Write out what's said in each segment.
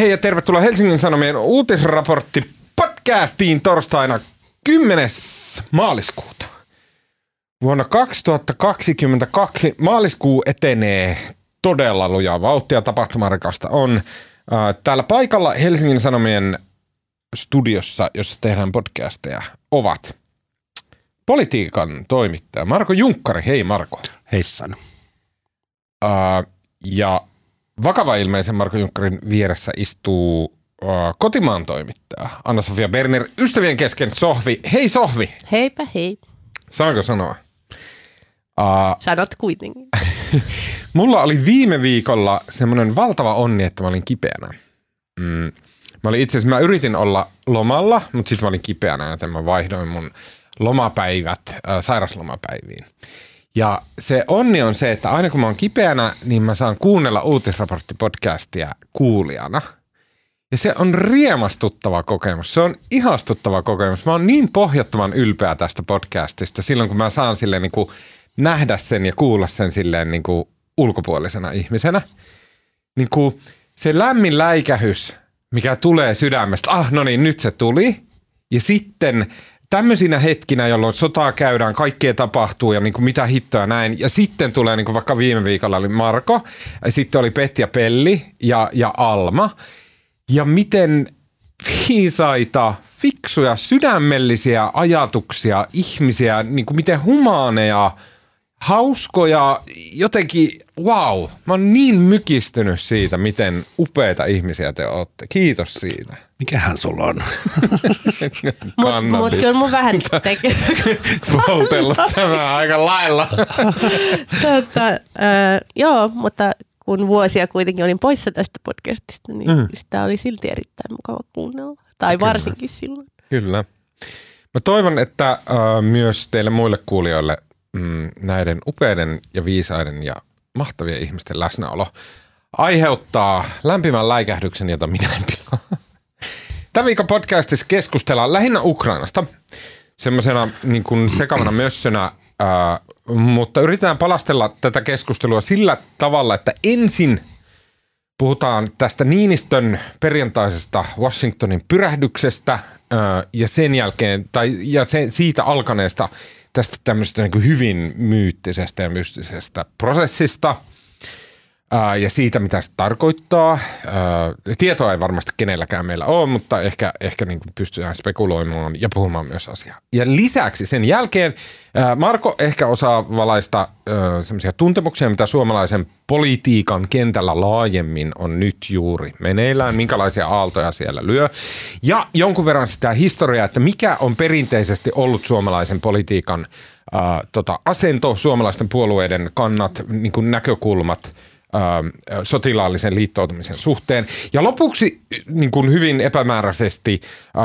Hei ja tervetuloa Helsingin Sanomien uutisraportti podcastiin torstaina 10. maaliskuuta. Vuonna 2022 maaliskuu etenee todella lujaa vauhtia, tapahtumarikasta on. Täällä paikalla Helsingin Sanomien studiossa, jossa tehdään podcasteja, ovat politiikan toimittaja Marko Junkkari. Hei Marko. Heissan. Ja vakava ilmeisen Marko Junkkarin vieressä istuu uh, kotimaan toimittaja Anna-Sofia Berner. Ystävien kesken Sohvi. Hei Sohvi. Heipä hei. Saanko sanoa? Uh, Sanot kuitenkin. mulla oli viime viikolla semmoinen valtava onni, että mä olin kipeänä. Mm. Mä olin itse asiassa, mä yritin olla lomalla, mutta sitten mä olin kipeänä, joten mä vaihdoin mun lomapäivät äh, sairaslomapäiviin. Ja se onni on se, että aina kun mä oon kipeänä, niin mä saan kuunnella uutisraporttipodcastia kuulijana. Ja se on riemastuttava kokemus. Se on ihastuttava kokemus. Mä oon niin pohjattoman ylpeä tästä podcastista silloin, kun mä saan silleen niin kuin nähdä sen ja kuulla sen silleen niin kuin ulkopuolisena ihmisenä. Niin kuin se lämmin läikähys, mikä tulee sydämestä, ah no niin, nyt se tuli. Ja sitten tämmöisinä hetkinä, jolloin sotaa käydään, kaikkea tapahtuu ja niin kuin mitä hittoa näin. Ja sitten tulee niin kuin vaikka viime viikolla oli Marko, ja sitten oli Petja Pelli ja, ja Alma. Ja miten viisaita, fiksuja, sydämellisiä ajatuksia, ihmisiä, niin kuin miten humaaneja – hauskoja, jotenkin wow. Mä oon niin mykistynyt siitä, miten upeita ihmisiä te olette. Kiitos siitä. Mikähän sulla on? Mutta mut kyllä mun vähän tekee. Poltellut tämä aika lailla. tota, äh, joo, mutta kun vuosia kuitenkin olin poissa tästä podcastista, niin mm. sitä oli silti erittäin mukava kuunnella. Tai kyllä. varsinkin silloin. Kyllä. Mä toivon, että äh, myös teille muille kuulijoille – mm, näiden upeiden ja viisaiden ja mahtavien ihmisten läsnäolo aiheuttaa lämpimän läikähdyksen, jota minä en pilaa. Tämän viikon podcastissa keskustellaan lähinnä Ukrainasta semmoisena niin kuin sekavana mössönä, ää, mutta yritetään palastella tätä keskustelua sillä tavalla, että ensin puhutaan tästä Niinistön perjantaisesta Washingtonin pyrähdyksestä ää, ja sen jälkeen, tai ja se, siitä alkaneesta tästä tämmöisestä niin hyvin myyttisestä ja mystisestä prosessista ää, ja siitä, mitä se tarkoittaa. Ää, tietoa ei varmasti kenelläkään meillä ole, mutta ehkä, ehkä niin kuin pystytään spekuloimaan ja puhumaan myös asiaa. Ja lisäksi sen jälkeen ää, Marko ehkä osaa valaista semmoisia tuntemuksia, mitä suomalaisen politiikan kentällä laajemmin on nyt juuri meneillään, minkälaisia aaltoja siellä lyö. Ja jonkun verran sitä historiaa, että mikä on perinteisesti ollut suomalaisen politiikan ää, tota, asento, suomalaisten puolueiden kannat, niin näkökulmat – sotilaallisen liittoutumisen suhteen. Ja lopuksi niin kuin hyvin epämääräisesti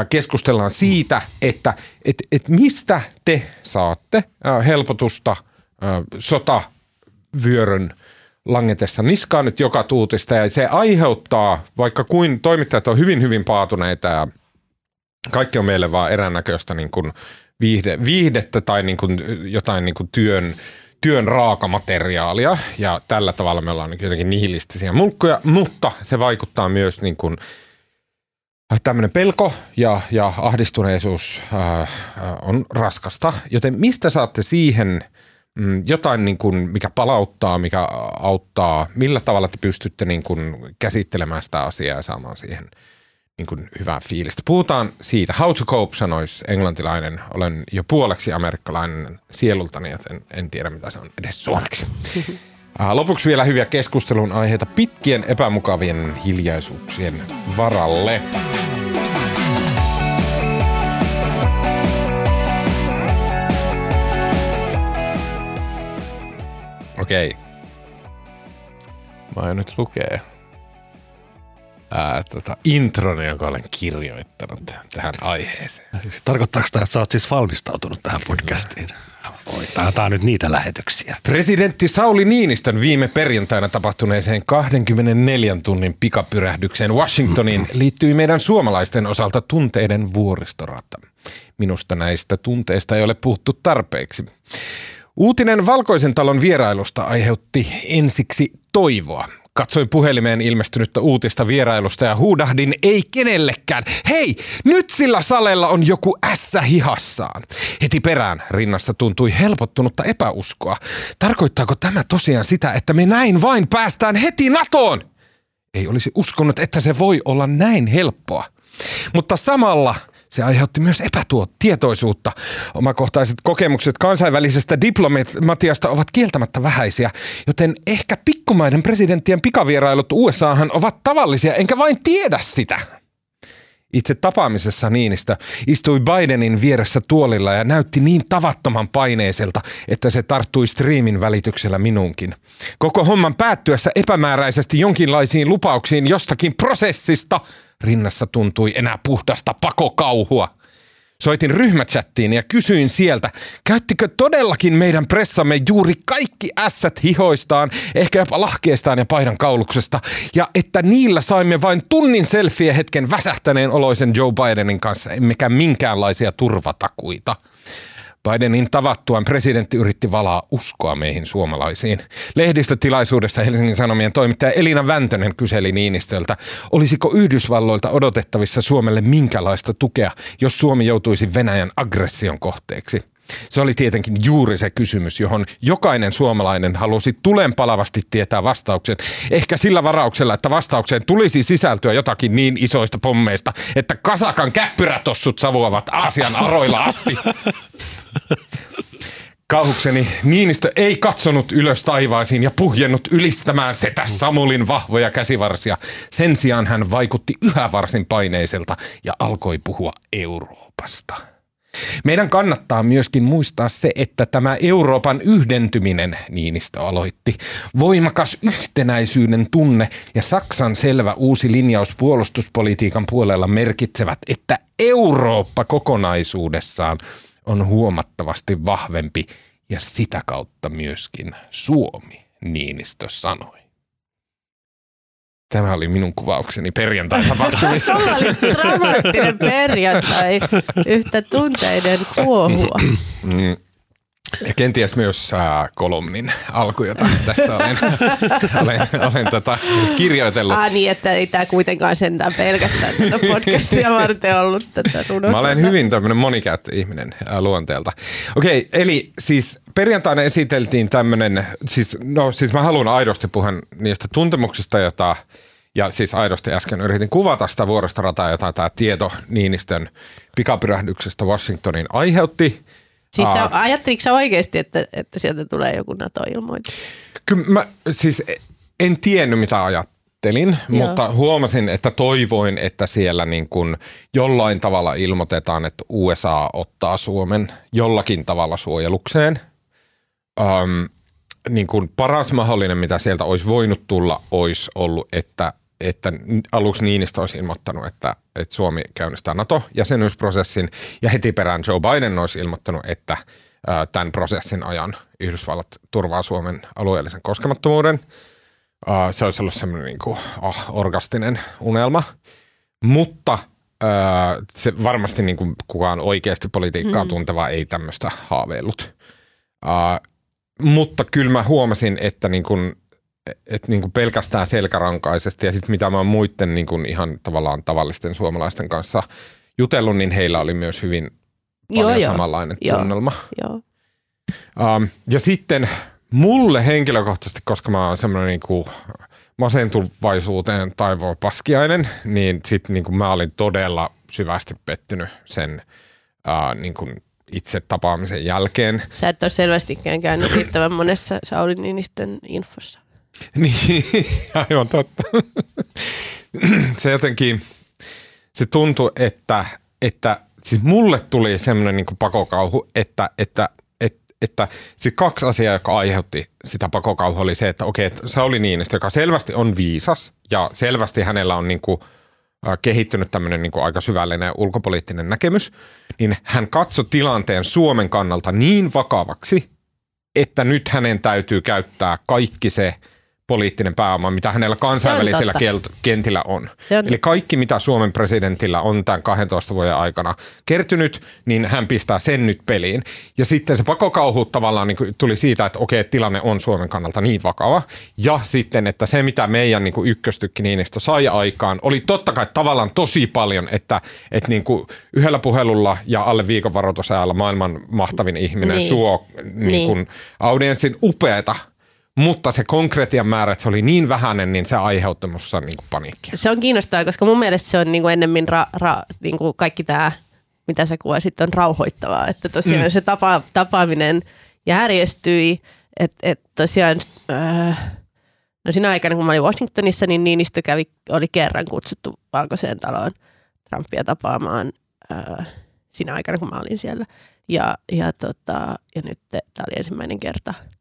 keskustellaan siitä, että et, et mistä te saatte helpotusta sotavyörön langetessa niskaa nyt joka tuutista ja se aiheuttaa, vaikka kuin toimittajat on hyvin hyvin paatuneita ja kaikki on meille vaan eräännäköistä niin kuin viihde, viihdettä tai niin kuin jotain niin kuin työn, työn raakamateriaalia ja tällä tavalla me ollaan jotenkin nihilistisiä mulkkuja, mutta se vaikuttaa myös niin kuin tämmöinen pelko ja, ja ahdistuneisuus äh, on raskasta. Joten mistä saatte siihen – Mm, jotain, niin kuin, mikä palauttaa, mikä auttaa, millä tavalla te pystytte niin kuin, käsittelemään sitä asiaa ja saamaan siihen niin kuin, hyvää fiilistä. Puhutaan siitä. How to cope sanoisi englantilainen. Olen jo puoleksi amerikkalainen sielultani, joten en tiedä mitä se on edes suomeksi. Lopuksi vielä hyviä keskustelun aiheita pitkien epämukavien hiljaisuuksien varalle. Okei. Mä oon nyt lukee ää, tota, intron, jonka olen kirjoittanut tähän aiheeseen. Tarkoittaako tämä, että sä oot siis valmistautunut tähän podcastiin? Oi, tää on nyt niitä lähetyksiä. Presidentti Sauli Niinistön viime perjantaina tapahtuneeseen 24 tunnin pikapyrähdykseen Washingtoniin liittyy meidän suomalaisten osalta tunteiden vuoristorata. Minusta näistä tunteista ei ole puhuttu tarpeeksi. Uutinen Valkoisen talon vierailusta aiheutti ensiksi toivoa. Katsoin puhelimeen ilmestynyttä uutista vierailusta ja huudahdin ei kenellekään. Hei, nyt sillä salella on joku ässä hihassaan. Heti perään rinnassa tuntui helpottunutta epäuskoa. Tarkoittaako tämä tosiaan sitä, että me näin vain päästään heti NATOon? Ei olisi uskonut, että se voi olla näin helppoa. Mutta samalla se aiheutti myös epätietoisuutta. Omakohtaiset kokemukset kansainvälisestä diplomatiasta ovat kieltämättä vähäisiä, joten ehkä pikkumaiden presidenttien pikavierailut USAhan ovat tavallisia, enkä vain tiedä sitä. Itse tapaamisessa Niinistä istui Bidenin vieressä tuolilla ja näytti niin tavattoman paineiselta, että se tarttui striimin välityksellä minuunkin. Koko homman päättyessä epämääräisesti jonkinlaisiin lupauksiin jostakin prosessista rinnassa tuntui enää puhdasta pakokauhua. Soitin ryhmächattiin ja kysyin sieltä, käyttikö todellakin meidän pressamme juuri kaikki ässät hihoistaan, ehkä jopa lahkeestaan ja paidan kauluksesta, ja että niillä saimme vain tunnin selfie hetken väsähtäneen oloisen Joe Bidenin kanssa, emmekä minkäänlaisia turvatakuita. Bidenin tavattuaan presidentti yritti valaa uskoa meihin suomalaisiin. Lehdistötilaisuudessa Helsingin Sanomien toimittaja Elina Väntönen kyseli Niinistöltä, olisiko Yhdysvalloilta odotettavissa Suomelle minkälaista tukea, jos Suomi joutuisi Venäjän aggression kohteeksi. Se oli tietenkin juuri se kysymys, johon jokainen suomalainen halusi tulenpalavasti tietää vastauksen. Ehkä sillä varauksella, että vastaukseen tulisi sisältyä jotakin niin isoista pommeista, että kasakan käppyrätossut savuavat Aasian aroilla asti. Kauhukseni Niinistö ei katsonut ylös taivaisiin ja puhjennut ylistämään setä Samulin vahvoja käsivarsia. Sen sijaan hän vaikutti yhä varsin paineiselta ja alkoi puhua Euroopasta. Meidän kannattaa myöskin muistaa se, että tämä Euroopan yhdentyminen, Niinistö aloitti, voimakas yhtenäisyyden tunne ja Saksan selvä uusi linjaus puolustuspolitiikan puolella merkitsevät, että Eurooppa kokonaisuudessaan on huomattavasti vahvempi ja sitä kautta myöskin Suomi, Niinistö sanoi. Tämä oli minun kuvaukseni perjantai-tapahtumista. Sulla oli dramaattinen perjantai yhtä tunteiden kuohua. Ja kenties myös äh, kolumnin alku, jota tässä olen, olen, olen tätä kirjoitellut. Ah niin, että ei tämä kuitenkaan sentään pelkästään tätä podcastia varten ollut tätä runosta. Mä olen hyvin tämmöinen monikäyttöihminen äh, luonteelta. Okei, eli siis perjantaina esiteltiin tämmöinen, siis, no siis mä haluan aidosti puhua niistä tuntemuksista, jota ja siis aidosti äsken yritin kuvata sitä vuoristorataa, jota tämä tieto Niinistön pikapyrähdyksestä Washingtonin aiheutti. Siis sä, ajatteliko sä oikeasti, että, että sieltä tulee joku NATO-ilmoitus? Kyllä mä siis en tiennyt mitä ajattelin, Joo. mutta huomasin, että toivoin, että siellä niin kuin jollain tavalla ilmoitetaan, että USA ottaa Suomen jollakin tavalla suojelukseen. Öm, niin kuin paras mahdollinen, mitä sieltä olisi voinut tulla, olisi ollut, että, että aluksi Niinistö olisi ilmoittanut, että, että Suomi käynnistää NATO-jäsenyysprosessin ja heti perään Joe Biden olisi ilmoittanut, että ää, tämän prosessin ajan Yhdysvallat turvaa Suomen alueellisen koskemattomuuden. Ää, Se olisi ollut semmoinen niin kuin, ah, orgastinen unelma, mutta ää, se varmasti niin kuin kukaan oikeasti politiikkaa mm. tunteva ei tämmöistä haaveillut. Ää, mutta kyllä mä huomasin, että niin kuin, et niin kuin pelkästään selkärankaisesti ja sitten mitä mä oon muiden niin kuin ihan tavallaan tavallisten suomalaisten kanssa jutellut, niin heillä oli myös hyvin paljon Joo, joo. samanlainen Joo. tunnelma. Joo. Um, ja sitten mulle henkilökohtaisesti, koska mä oon semmoinen niinku masentuvaisuuteen taivoa paskiainen, niin sitten niinku mä olin todella syvästi pettynyt sen uh, niinku itse tapaamisen jälkeen. Sä et ole selvästikään käynyt riittävän monessa Sauli Niinistön infossa. Niin, aivan totta. se jotenkin, se tuntui, että, että siis mulle tuli semmoinen niin pakokauhu, että, että, että, siis kaksi asiaa, joka aiheutti sitä pakokauhua, oli se, että okei, että Sauli Niinistö, joka selvästi on viisas ja selvästi hänellä on niin kuin, kehittynyt tämmöinen niin kuin aika syvällinen ulkopoliittinen näkemys, niin hän katsoi tilanteen Suomen kannalta niin vakavaksi, että nyt hänen täytyy käyttää kaikki se poliittinen pääoma, mitä hänellä kansainvälisillä kentillä on. On- Eli kaikki, mitä Suomen presidentillä on tämän 12 vuoden aikana kertynyt, niin hän pistää sen nyt peliin. Ja sitten se pakokauhu tavallaan niin tuli siitä, että okei, tilanne on Suomen kannalta niin vakava. Ja sitten, että se, mitä meidän niin kuin ykköstykki Niinistö sai aikaan, oli totta kai tavallaan tosi paljon, että, että niin kuin yhdellä puhelulla ja alle viikon varoitusajalla maailman mahtavin ihminen Niin. suo niin kuin audienssin upeata mutta se konkretian määrä, että se oli niin vähäinen, niin se aiheutti minussa niin paniikkia. Se on kiinnostavaa, koska mun mielestä se on niinku ennemmin ra, ra, niinku kaikki tämä, mitä sä kuvasit, on rauhoittavaa. Että tosiaan mm. se tapa, tapaaminen järjestyi, että et tosiaan... Äh, No siinä aikana, kun mä olin Washingtonissa, niin Niinistö kävi, oli kerran kutsuttu Valkoiseen taloon Trumpia tapaamaan äh, siinä aikana, kun mä olin siellä. Ja, ja, tota, ja nyt tämä oli ensimmäinen kerta ää,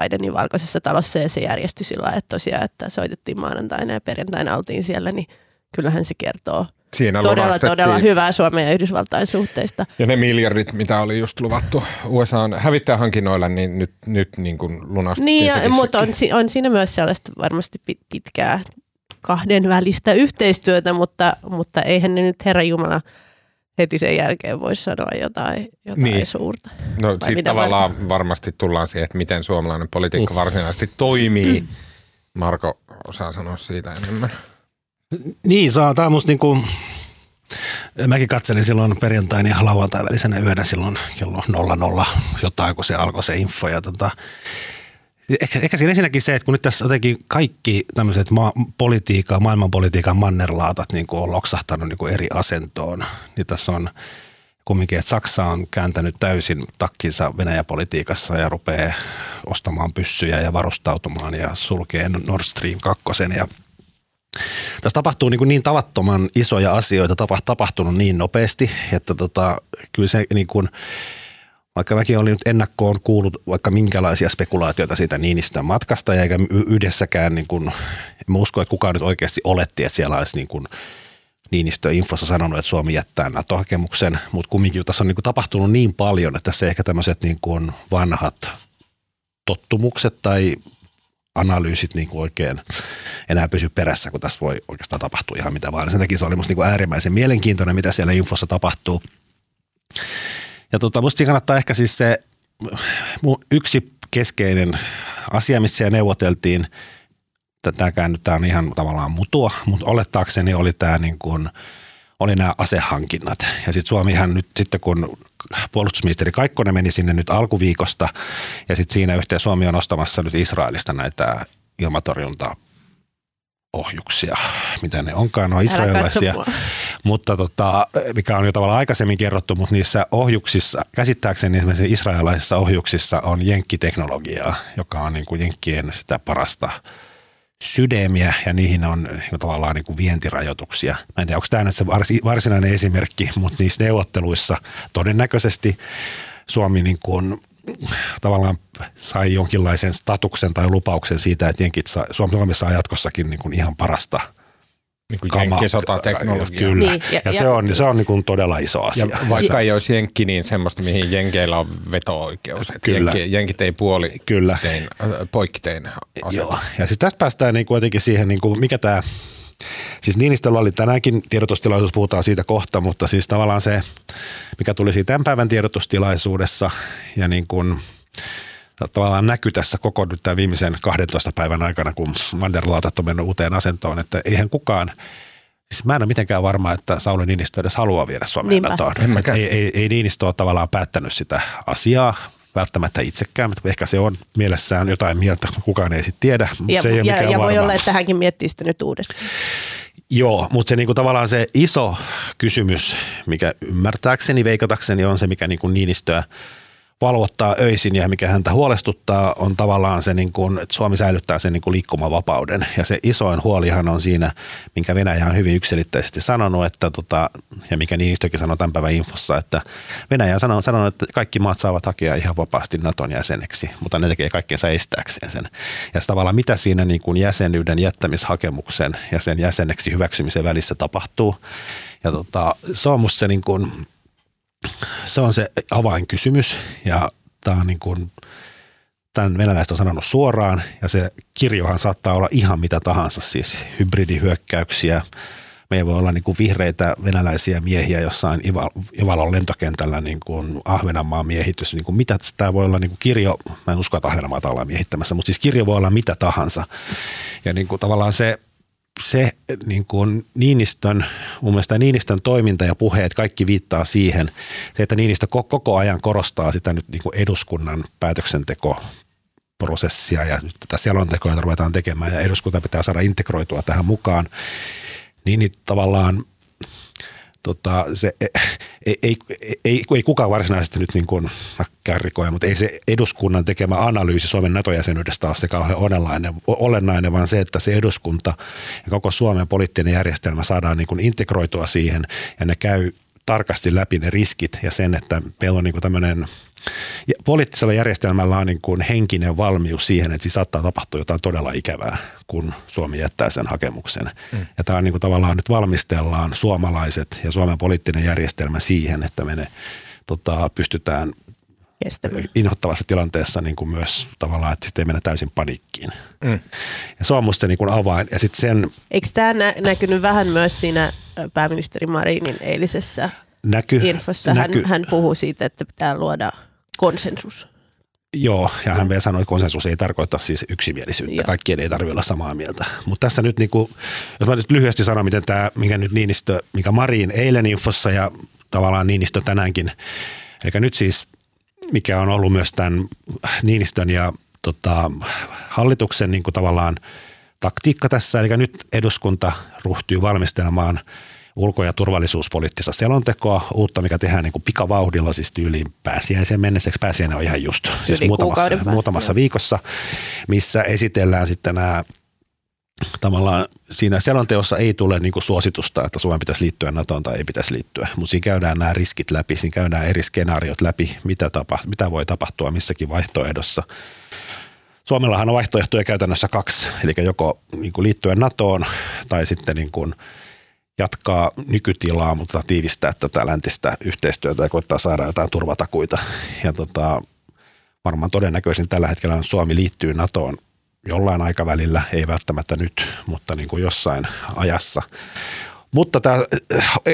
Bidenin valkoisessa talossa ja se järjestyi sillä lailla, että tosiaan, että soitettiin maanantaina ja perjantaina oltiin siellä, niin kyllähän se kertoo Siinä todella, todella hyvää Suomen ja Yhdysvaltain suhteista. Ja ne miljardit, mitä oli just luvattu USAn hävittäjähankinnoilla, niin nyt, nyt niin kuin lunastettiin Niin, ja, mutta on, on siinä myös sellaista varmasti pit- pitkää kahden välistä yhteistyötä, mutta, mutta eihän ne nyt Herra Jumala heti sen jälkeen voi sanoa jotain, jotain Niin. suurta. No sitten tavallaan varmasti tullaan siihen, että miten suomalainen politiikka varsinaisesti toimii. Marko osaa sanoa siitä enemmän. Niin, saa. Tämä on musta niinku, mäkin katselin silloin perjantain ja lauantain välisenä yönä silloin kello 00 jotain, kun se alkoi se info. Ja tota, ehkä, ehkä siinä ensinnäkin se, että kun nyt tässä jotenkin kaikki tämmöiset maa, politiikan, maailmanpolitiikan mannerlaatat niin on loksahtanut niin eri asentoon, niin tässä on kumminkin, että Saksa on kääntänyt täysin takkinsa Venäjä-politiikassa ja rupeaa ostamaan pyssyjä ja varustautumaan ja sulkee Nord Stream 2 ja tässä tapahtuu niin, niin tavattoman isoja asioita, tapa, tapahtunut niin nopeasti, että tota, kyllä se niin kuin, vaikka mäkin olin nyt ennakkoon kuullut vaikka minkälaisia spekulaatioita siitä Niinistön matkasta, eikä yhdessäkään, niin kuin, en usko, että kukaan nyt oikeasti oletti, että siellä olisi niin kuin Niinistö infossa sanonut, että Suomi jättää NATO-hakemuksen, mutta kumminkin tässä on niin kuin tapahtunut niin paljon, että se ehkä tämmöiset niin kuin vanhat tottumukset tai analyysit niin kuin oikein enää pysy perässä, kun tässä voi oikeastaan tapahtua ihan mitä vaan. Sen takia se oli musta niin kuin äärimmäisen mielenkiintoinen, mitä siellä infossa tapahtuu. Ja tota, musta kannattaa ehkä siis se yksi keskeinen asia, missä siellä neuvoteltiin, tämäkään nyt tää on ihan tavallaan mutua, mutta olettaakseni oli tämä niin kuin, oli nämä asehankinnat. Ja sitten Suomihan nyt sitten kun puolustusministeri Kaikkonen meni sinne nyt alkuviikosta ja sitten siinä yhteen Suomi on ostamassa nyt Israelista näitä ilmatorjunta ohjuksia, mitä ne onkaan, ne on israelilaisia. Mutta tota, mikä on jo tavallaan aikaisemmin kerrottu, mutta niissä ohjuksissa, käsittääkseni esimerkiksi israelilaisissa ohjuksissa on jenkkiteknologiaa, joka on niin kuin jenkkien sitä parasta sydämiä ja niihin on niin tavallaan niin kuin vientirajoituksia. Mä en tiedä, onko tämä nyt se varsi- varsinainen esimerkki, mutta niissä neuvotteluissa todennäköisesti Suomi niin kuin tavallaan sai jonkinlaisen statuksen tai lupauksen siitä, että jenkit saa, Suomi saa jatkossakin niin kuin ihan parasta Niin kuin kama- jenkkisotateknologia. Kyllä. Niin, ja, ja- ja, se ja- on, se on niin kuin todella iso asia. Ja vaikka ei olisi jenkki, niin semmoista, mihin jenkeillä on veto-oikeus. Et Kyllä. Jenkki, jenkit ei puoli Kyllä. tein, poikkitein aseta. Joo. Ja siis tästä päästään niin kuin jotenkin siihen, niin kuin mikä tämä, siis Niinistöllä oli tänäänkin tiedotustilaisuus, puhutaan siitä kohta, mutta siis tavallaan se, mikä tuli siitä tämän päivän tiedotustilaisuudessa ja niin kuin, tavallaan näkyy tässä koko nyt tämän viimeisen 12 päivän aikana, kun Manderlaatat on mennyt uuteen asentoon, että eihän kukaan, siis mä en ole mitenkään varma, että Sauli Niinistö edes haluaa viedä Suomea Niinpä. NATOon. En mäkään. Ei, ei, ei Niinistö ole tavallaan päättänyt sitä asiaa, välttämättä itsekään, mutta ehkä se on mielessään jotain mieltä, kukaan ei sitten tiedä. Mutta Ja, se ei ole ja, mikään ja voi olla, että hänkin miettii sitä nyt uudestaan. Joo, mutta se niinku tavallaan se iso kysymys, mikä ymmärtääkseni, veikatakseni on se, mikä niinku Niinistöä valvottaa öisin ja mikä häntä huolestuttaa, on tavallaan se, niin kuin, että Suomi säilyttää sen niin kuin liikkumavapauden. Ja se isoin huolihan on siinä, minkä Venäjä on hyvin yksilitteisesti sanonut, että tota, ja mikä Niinistökin sanoi tämän päivän infossa, että Venäjä on sanonut, että kaikki maat saavat hakea ihan vapaasti Naton jäseneksi, mutta ne tekee kaikkeensa estääkseen sen. Ja se tavallaan mitä siinä niin kuin jäsenyyden jättämishakemuksen ja sen jäseneksi hyväksymisen välissä tapahtuu. Ja tota, se on musta se niin kuin, se on se avainkysymys ja tämä on niin kuin, tämän venäläiset on sanonut suoraan, ja se kirjohan saattaa olla ihan mitä tahansa, siis hybridihyökkäyksiä, meillä voi olla niin kuin vihreitä venäläisiä miehiä jossain Ivalon lentokentällä, niin kuin Ahvenanmaan miehitys. Niin kuin mitä tämä voi olla niin kuin kirjo, mä en usko, että Ahvenanmaata ollaan miehittämässä, mutta siis kirjo voi olla mitä tahansa. Ja niin kuin tavallaan se, se niin kuin Niinistön, mun mielestä Niinistön toiminta ja puheet, kaikki viittaa siihen, se, että Niinistö koko ajan korostaa sitä nyt niin kuin eduskunnan päätöksenteko prosessia ja nyt tätä selontekoa ruvetaan tekemään ja eduskunta pitää saada integroitua tähän mukaan niin, niin tavallaan tota, se, ei, ei, ei, ei, ei kukaan varsinaisesti nyt niin kuin kärrikoja, mutta ei se eduskunnan tekemä analyysi Suomen NATO-jäsenyydestä ole se kauhean olennainen, olennainen, vaan se, että se eduskunta ja koko Suomen poliittinen järjestelmä saadaan niin kuin integroitua siihen ja ne käy tarkasti läpi ne riskit ja sen, että meillä on niin kuin tämmöinen – poliittisella järjestelmällä on niin kuin henkinen valmius siihen, että siis saattaa tapahtua jotain todella ikävää, kun Suomi jättää sen hakemuksen. Mm. Ja tämä on niin kuin tavallaan nyt valmistellaan suomalaiset ja Suomen poliittinen järjestelmä siihen, että me ne, tota, pystytään inhottavassa tilanteessa niin kuin myös tavallaan, että sitten ei mennä täysin paniikkiin. Mm. Ja se on musta niin kuin avain. Ja sit sen, Eikö tämä nä- näkynyt vähän myös siinä pääministeri Marinin eilisessä näky, infossa? Näky, hän, hän puhuu siitä, että pitää luoda – konsensus. Joo, ja hän vielä sanoi, että konsensus ei tarkoita siis yksimielisyyttä. Joo. Kaikkien ei tarvitse olla samaa mieltä. Mutta tässä nyt, niin kuin, jos mä nyt lyhyesti sanon, miten tämä, mikä nyt Niinistö, mikä Marin eilen infossa ja tavallaan Niinistö tänäänkin. Eli nyt siis, mikä on ollut myös tämän Niinistön ja tota, hallituksen niin kuin tavallaan taktiikka tässä. Eli nyt eduskunta ruhtyy valmistelemaan – ulko- ja turvallisuuspoliittista selontekoa, uutta, mikä tehdään niin kuin pikavauhdilla, siis tyyliin pääsiäiseen mennessä. Pääsiäinen on ihan just, siis muutamassa, muutamassa viikossa, missä esitellään sitten nämä tavallaan siinä selonteossa ei tule niin kuin suositusta, että Suomen pitäisi liittyä NATOon tai ei pitäisi liittyä, mutta siinä käydään nämä riskit läpi, siinä käydään eri skenaariot läpi, mitä, tapa, mitä voi tapahtua missäkin vaihtoehdossa. Suomellahan on vaihtoehtoja käytännössä kaksi, eli joko niin kuin liittyen NATOon tai sitten niin kuin – jatkaa nykytilaa, mutta tiivistää tätä läntistä yhteistyötä ja koittaa saada jotain turvatakuita. Ja tota, varmaan todennäköisin tällä hetkellä Suomi liittyy NATOon jollain aikavälillä, ei välttämättä nyt, mutta niin kuin jossain ajassa. Mutta tämä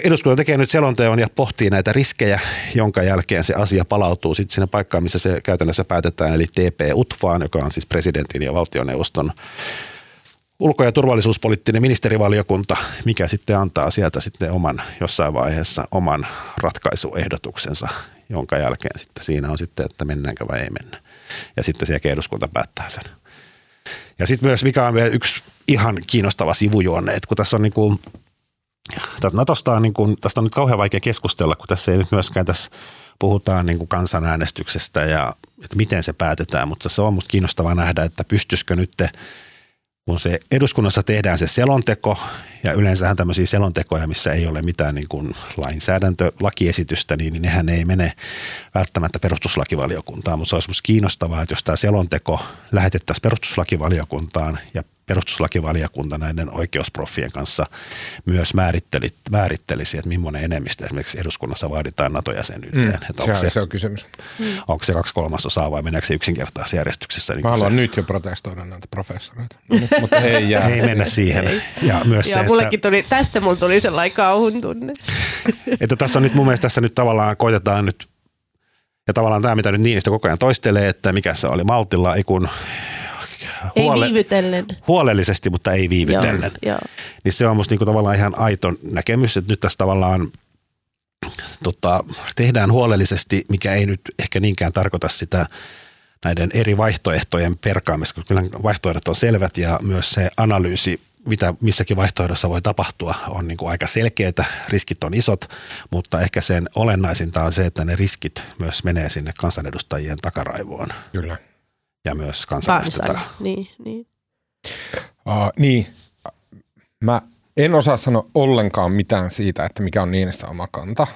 eduskunta tekee nyt selonteon ja pohtii näitä riskejä, jonka jälkeen se asia palautuu sitten sinne paikkaan, missä se käytännössä päätetään, eli TP-UTVAan, joka on siis presidentin ja valtioneuvoston ulko- ja turvallisuuspoliittinen ministerivaliokunta, mikä sitten antaa sieltä sitten oman jossain vaiheessa oman ratkaisuehdotuksensa, jonka jälkeen sitten siinä on sitten, että mennäänkö vai ei mennä. Ja sitten se eduskunta päättää sen. Ja sitten myös, mikä on vielä yksi ihan kiinnostava sivujuonne, että kun tässä on niin kuin, Natosta on niin kuin, tästä on nyt kauhean vaikea keskustella, kun tässä ei nyt myöskään tässä puhutaan niin kuin kansanäänestyksestä ja että miten se päätetään, mutta se on minusta kiinnostavaa nähdä, että pystyisikö nyt kun se eduskunnassa tehdään se selonteko, ja yleensähän tämmöisiä selontekoja, missä ei ole mitään niin kuin lainsäädäntö, lakiesitystä, niin, niin nehän ei mene välttämättä perustuslakivaliokuntaan, mutta se olisi kiinnostavaa, että jos tämä selonteko lähetettäisiin perustuslakivaliokuntaan ja perustuslakivaliokunta näiden oikeusproffien kanssa myös määritteli, määrittelisi, että millainen enemmistö esimerkiksi eduskunnassa vaaditaan NATO-jäsenyyteen. Mm, että se, onko se, se on kysymys. Mm. Onko se kaksi kolmasosaa vai meneekö se yksinkertaisessa järjestyksessä? Niin Mä haluan se... nyt jo protestoida näitä professoreita. No, mutta ei jää. Ei mennä siihen. Ei. Ja myös Joo, se, mullekin että... tuli, tästä mulla tuli sellainen kauhun tunne. että tässä on nyt mun mielestä tässä nyt tavallaan koitetaan nyt ja tavallaan tämä, mitä nyt Niinistä koko ajan toistelee, että mikä se oli Maltilla, ei kun huole- ei viivytellen. huolellisesti, mutta ei viivytellen. Joo, joo. Niin se on musta niinku tavallaan ihan aito näkemys, että nyt tässä tavallaan tota, tehdään huolellisesti, mikä ei nyt ehkä niinkään tarkoita sitä näiden eri vaihtoehtojen perkaamista, koska kyllä vaihtoehdot on selvät ja myös se analyysi, mitä missäkin vaihtoehdossa voi tapahtua, on niin kuin aika selkeää. Riskit on isot, mutta ehkä sen olennaisinta on se, että ne riskit myös menee sinne kansanedustajien takaraivoon. Kyllä ja myös kansalaisten Niin, niin. Uh, niin. Mä en osaa sanoa ollenkaan mitään siitä, että mikä on Niinistä oma kanta.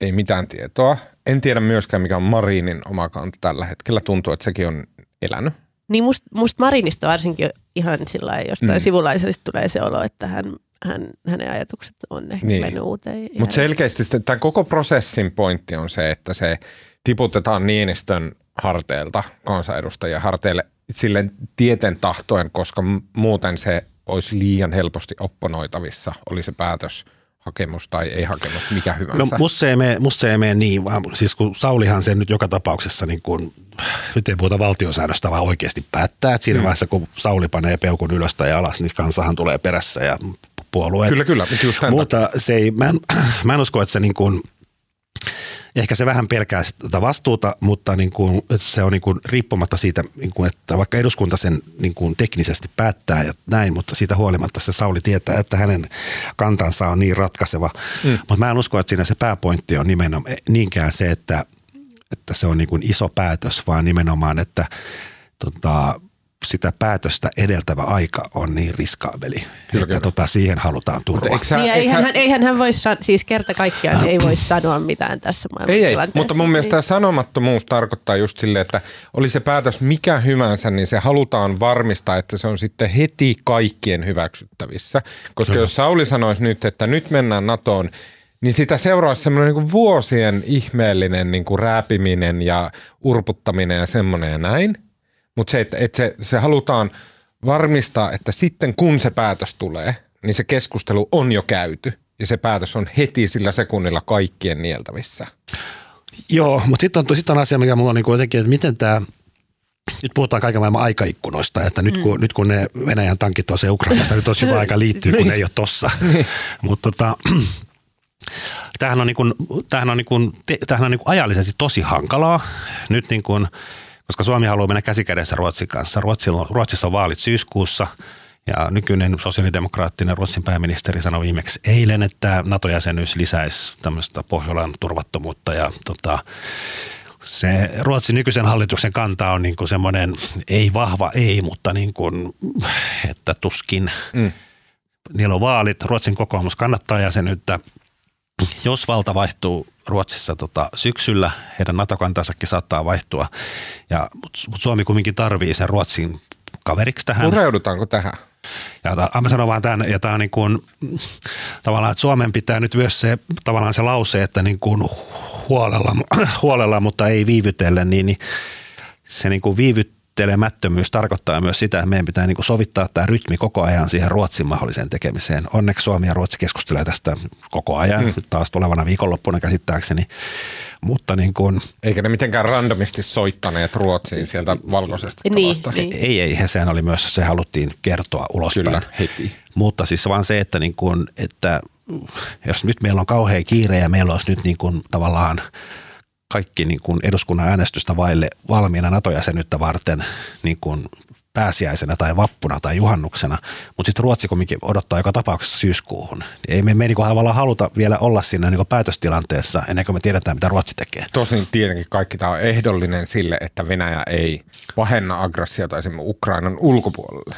Ei mitään tietoa. En tiedä myöskään, mikä on Marinin oma kanta tällä hetkellä. Tuntuu, että sekin on elänyt. Niin must, musta Marinista varsinkin ihan sillä jostain mm. sivulaisesti tulee se olo, että hän, hän, hänen ajatukset on ehkä niin. mennyt uuteen. Mutta selkeästi tämän koko prosessin pointti on se, että se tiputetaan Niinistön harteilta, kansanedustajien harteille silleen tieten tahtoen, koska muuten se olisi liian helposti opponoitavissa, oli se päätös hakemus tai ei hakemus, mikä hyvänsä. No musta se ei mene, musta se ei mene niin, vaan siis kun Saulihan sen nyt joka tapauksessa niin kuin, nyt ei puhuta valtiosäännöstä, vaan oikeasti päättää, että siinä mm. vaiheessa kun Sauli panee peukun ylös tai alas, niin kansahan tulee perässä ja puolueet. Kyllä, kyllä. Mutta se ei, mä, en, mä en usko, että se niin kuin, ehkä se vähän pelkää sitä vastuuta, mutta niin kuin, se on niin kuin riippumatta siitä, niin kuin, että vaikka eduskunta sen niin kuin teknisesti päättää ja näin, mutta siitä huolimatta se Sauli tietää, että hänen kantansa on niin ratkaiseva. Mm. Mutta mä en usko, että siinä se pääpointti on nimenomaan niinkään se, että, että se on niin kuin iso päätös, vaan nimenomaan, että tota, sitä päätöstä edeltävä aika on niin riskaabeli, kyllä, että kyllä. Tota, siihen halutaan turvaa. Sä, niin, eihän, hän, eihän hän voi, siis kerta kaikkiaan ei voi sanoa mitään tässä Ei, ei mutta mun mielestä tämä sanomattomuus tarkoittaa just silleen, että oli se päätös mikä hyvänsä, niin se halutaan varmistaa, että se on sitten heti kaikkien hyväksyttävissä. Koska kyllä. jos Sauli sanoisi nyt, että nyt mennään NATOon, niin sitä seuraisi semmoinen niin vuosien ihmeellinen niin kuin rääpiminen ja urputtaminen ja semmoinen ja näin – mutta se, että, että se, se halutaan varmistaa, että sitten kun se päätös tulee, niin se keskustelu on jo käyty ja se päätös on heti sillä sekunnilla kaikkien nieltävissä. Joo, mutta sitten on, sit on asia, mikä mulla on niin jotenkin, että miten tämä nyt puhutaan kaiken maailman aikaikkunoista, että nyt kun, mm. nyt kun ne Venäjän tankit on se Ukrainassa, nyt olisi hyvä aika liittyä, kun ne ei ole tossa. Niin. Mutta tota, tämähän on, niin kuin, tämähän on, niin kuin, tämähän on niin kuin ajallisesti tosi hankalaa. Nyt niin kuin, koska Suomi haluaa mennä käsikädessä Ruotsin kanssa. Ruotsilla, Ruotsissa on vaalit syyskuussa ja nykyinen sosiaalidemokraattinen Ruotsin pääministeri sanoi viimeksi eilen, että NATO-jäsenyys lisäisi tämmöistä Pohjolan turvattomuutta ja tota, se Ruotsin nykyisen hallituksen kanta on niin kuin semmoinen ei vahva ei, mutta niin kuin, että tuskin. Mm. Niillä on vaalit, Ruotsin kokoomus kannattaa jäsenyyttä. Jos valta vaihtuu Ruotsissa tota, syksyllä, heidän NATO-kantansakin saattaa vaihtua, ja, mutta mut Suomi kuitenkin tarvii sen Ruotsin kaveriksi tähän. Pureudutaanko tähän? Ja mä sanon vaan tämän, ja tämä on niin kuin, tavallaan, että Suomen pitää nyt myös se, tavallaan se lause, että niin kuin huolella, huolella, mutta ei viivytellen, niin, niin se niin kuin viivyt, käsittelemättömyys tarkoittaa myös sitä, että meidän pitää niin sovittaa tämä rytmi koko ajan siihen Ruotsin mahdolliseen tekemiseen. Onneksi Suomi ja Ruotsi keskustelee tästä koko ajan, mm. taas tulevana viikonloppuna käsittääkseni. Mutta niin kuin, Eikä ne mitenkään randomisti soittaneet Ruotsiin sieltä valkoisesta niin, Niin. Ei, ei, sehän oli myös, se haluttiin kertoa ulospäin. Kyllä, heti. Mutta siis vaan se, että, niin kuin, että jos nyt meillä on kauhean kiire ja meillä olisi nyt niin kuin tavallaan – kaikki niin kuin eduskunnan äänestystä vaille valmiina NATO-jäsenyyttä varten niin kuin pääsiäisenä tai vappuna tai juhannuksena, mutta sitten Ruotsi kumminkin odottaa joka tapauksessa syyskuuhun. Ei me, me niin tavallaan haluta vielä olla siinä niin päätöstilanteessa ennen kuin me tiedetään, mitä Ruotsi tekee. Tosin tietenkin kaikki tämä on ehdollinen sille, että Venäjä ei vahenna aggressiota esimerkiksi Ukrainan ulkopuolelle.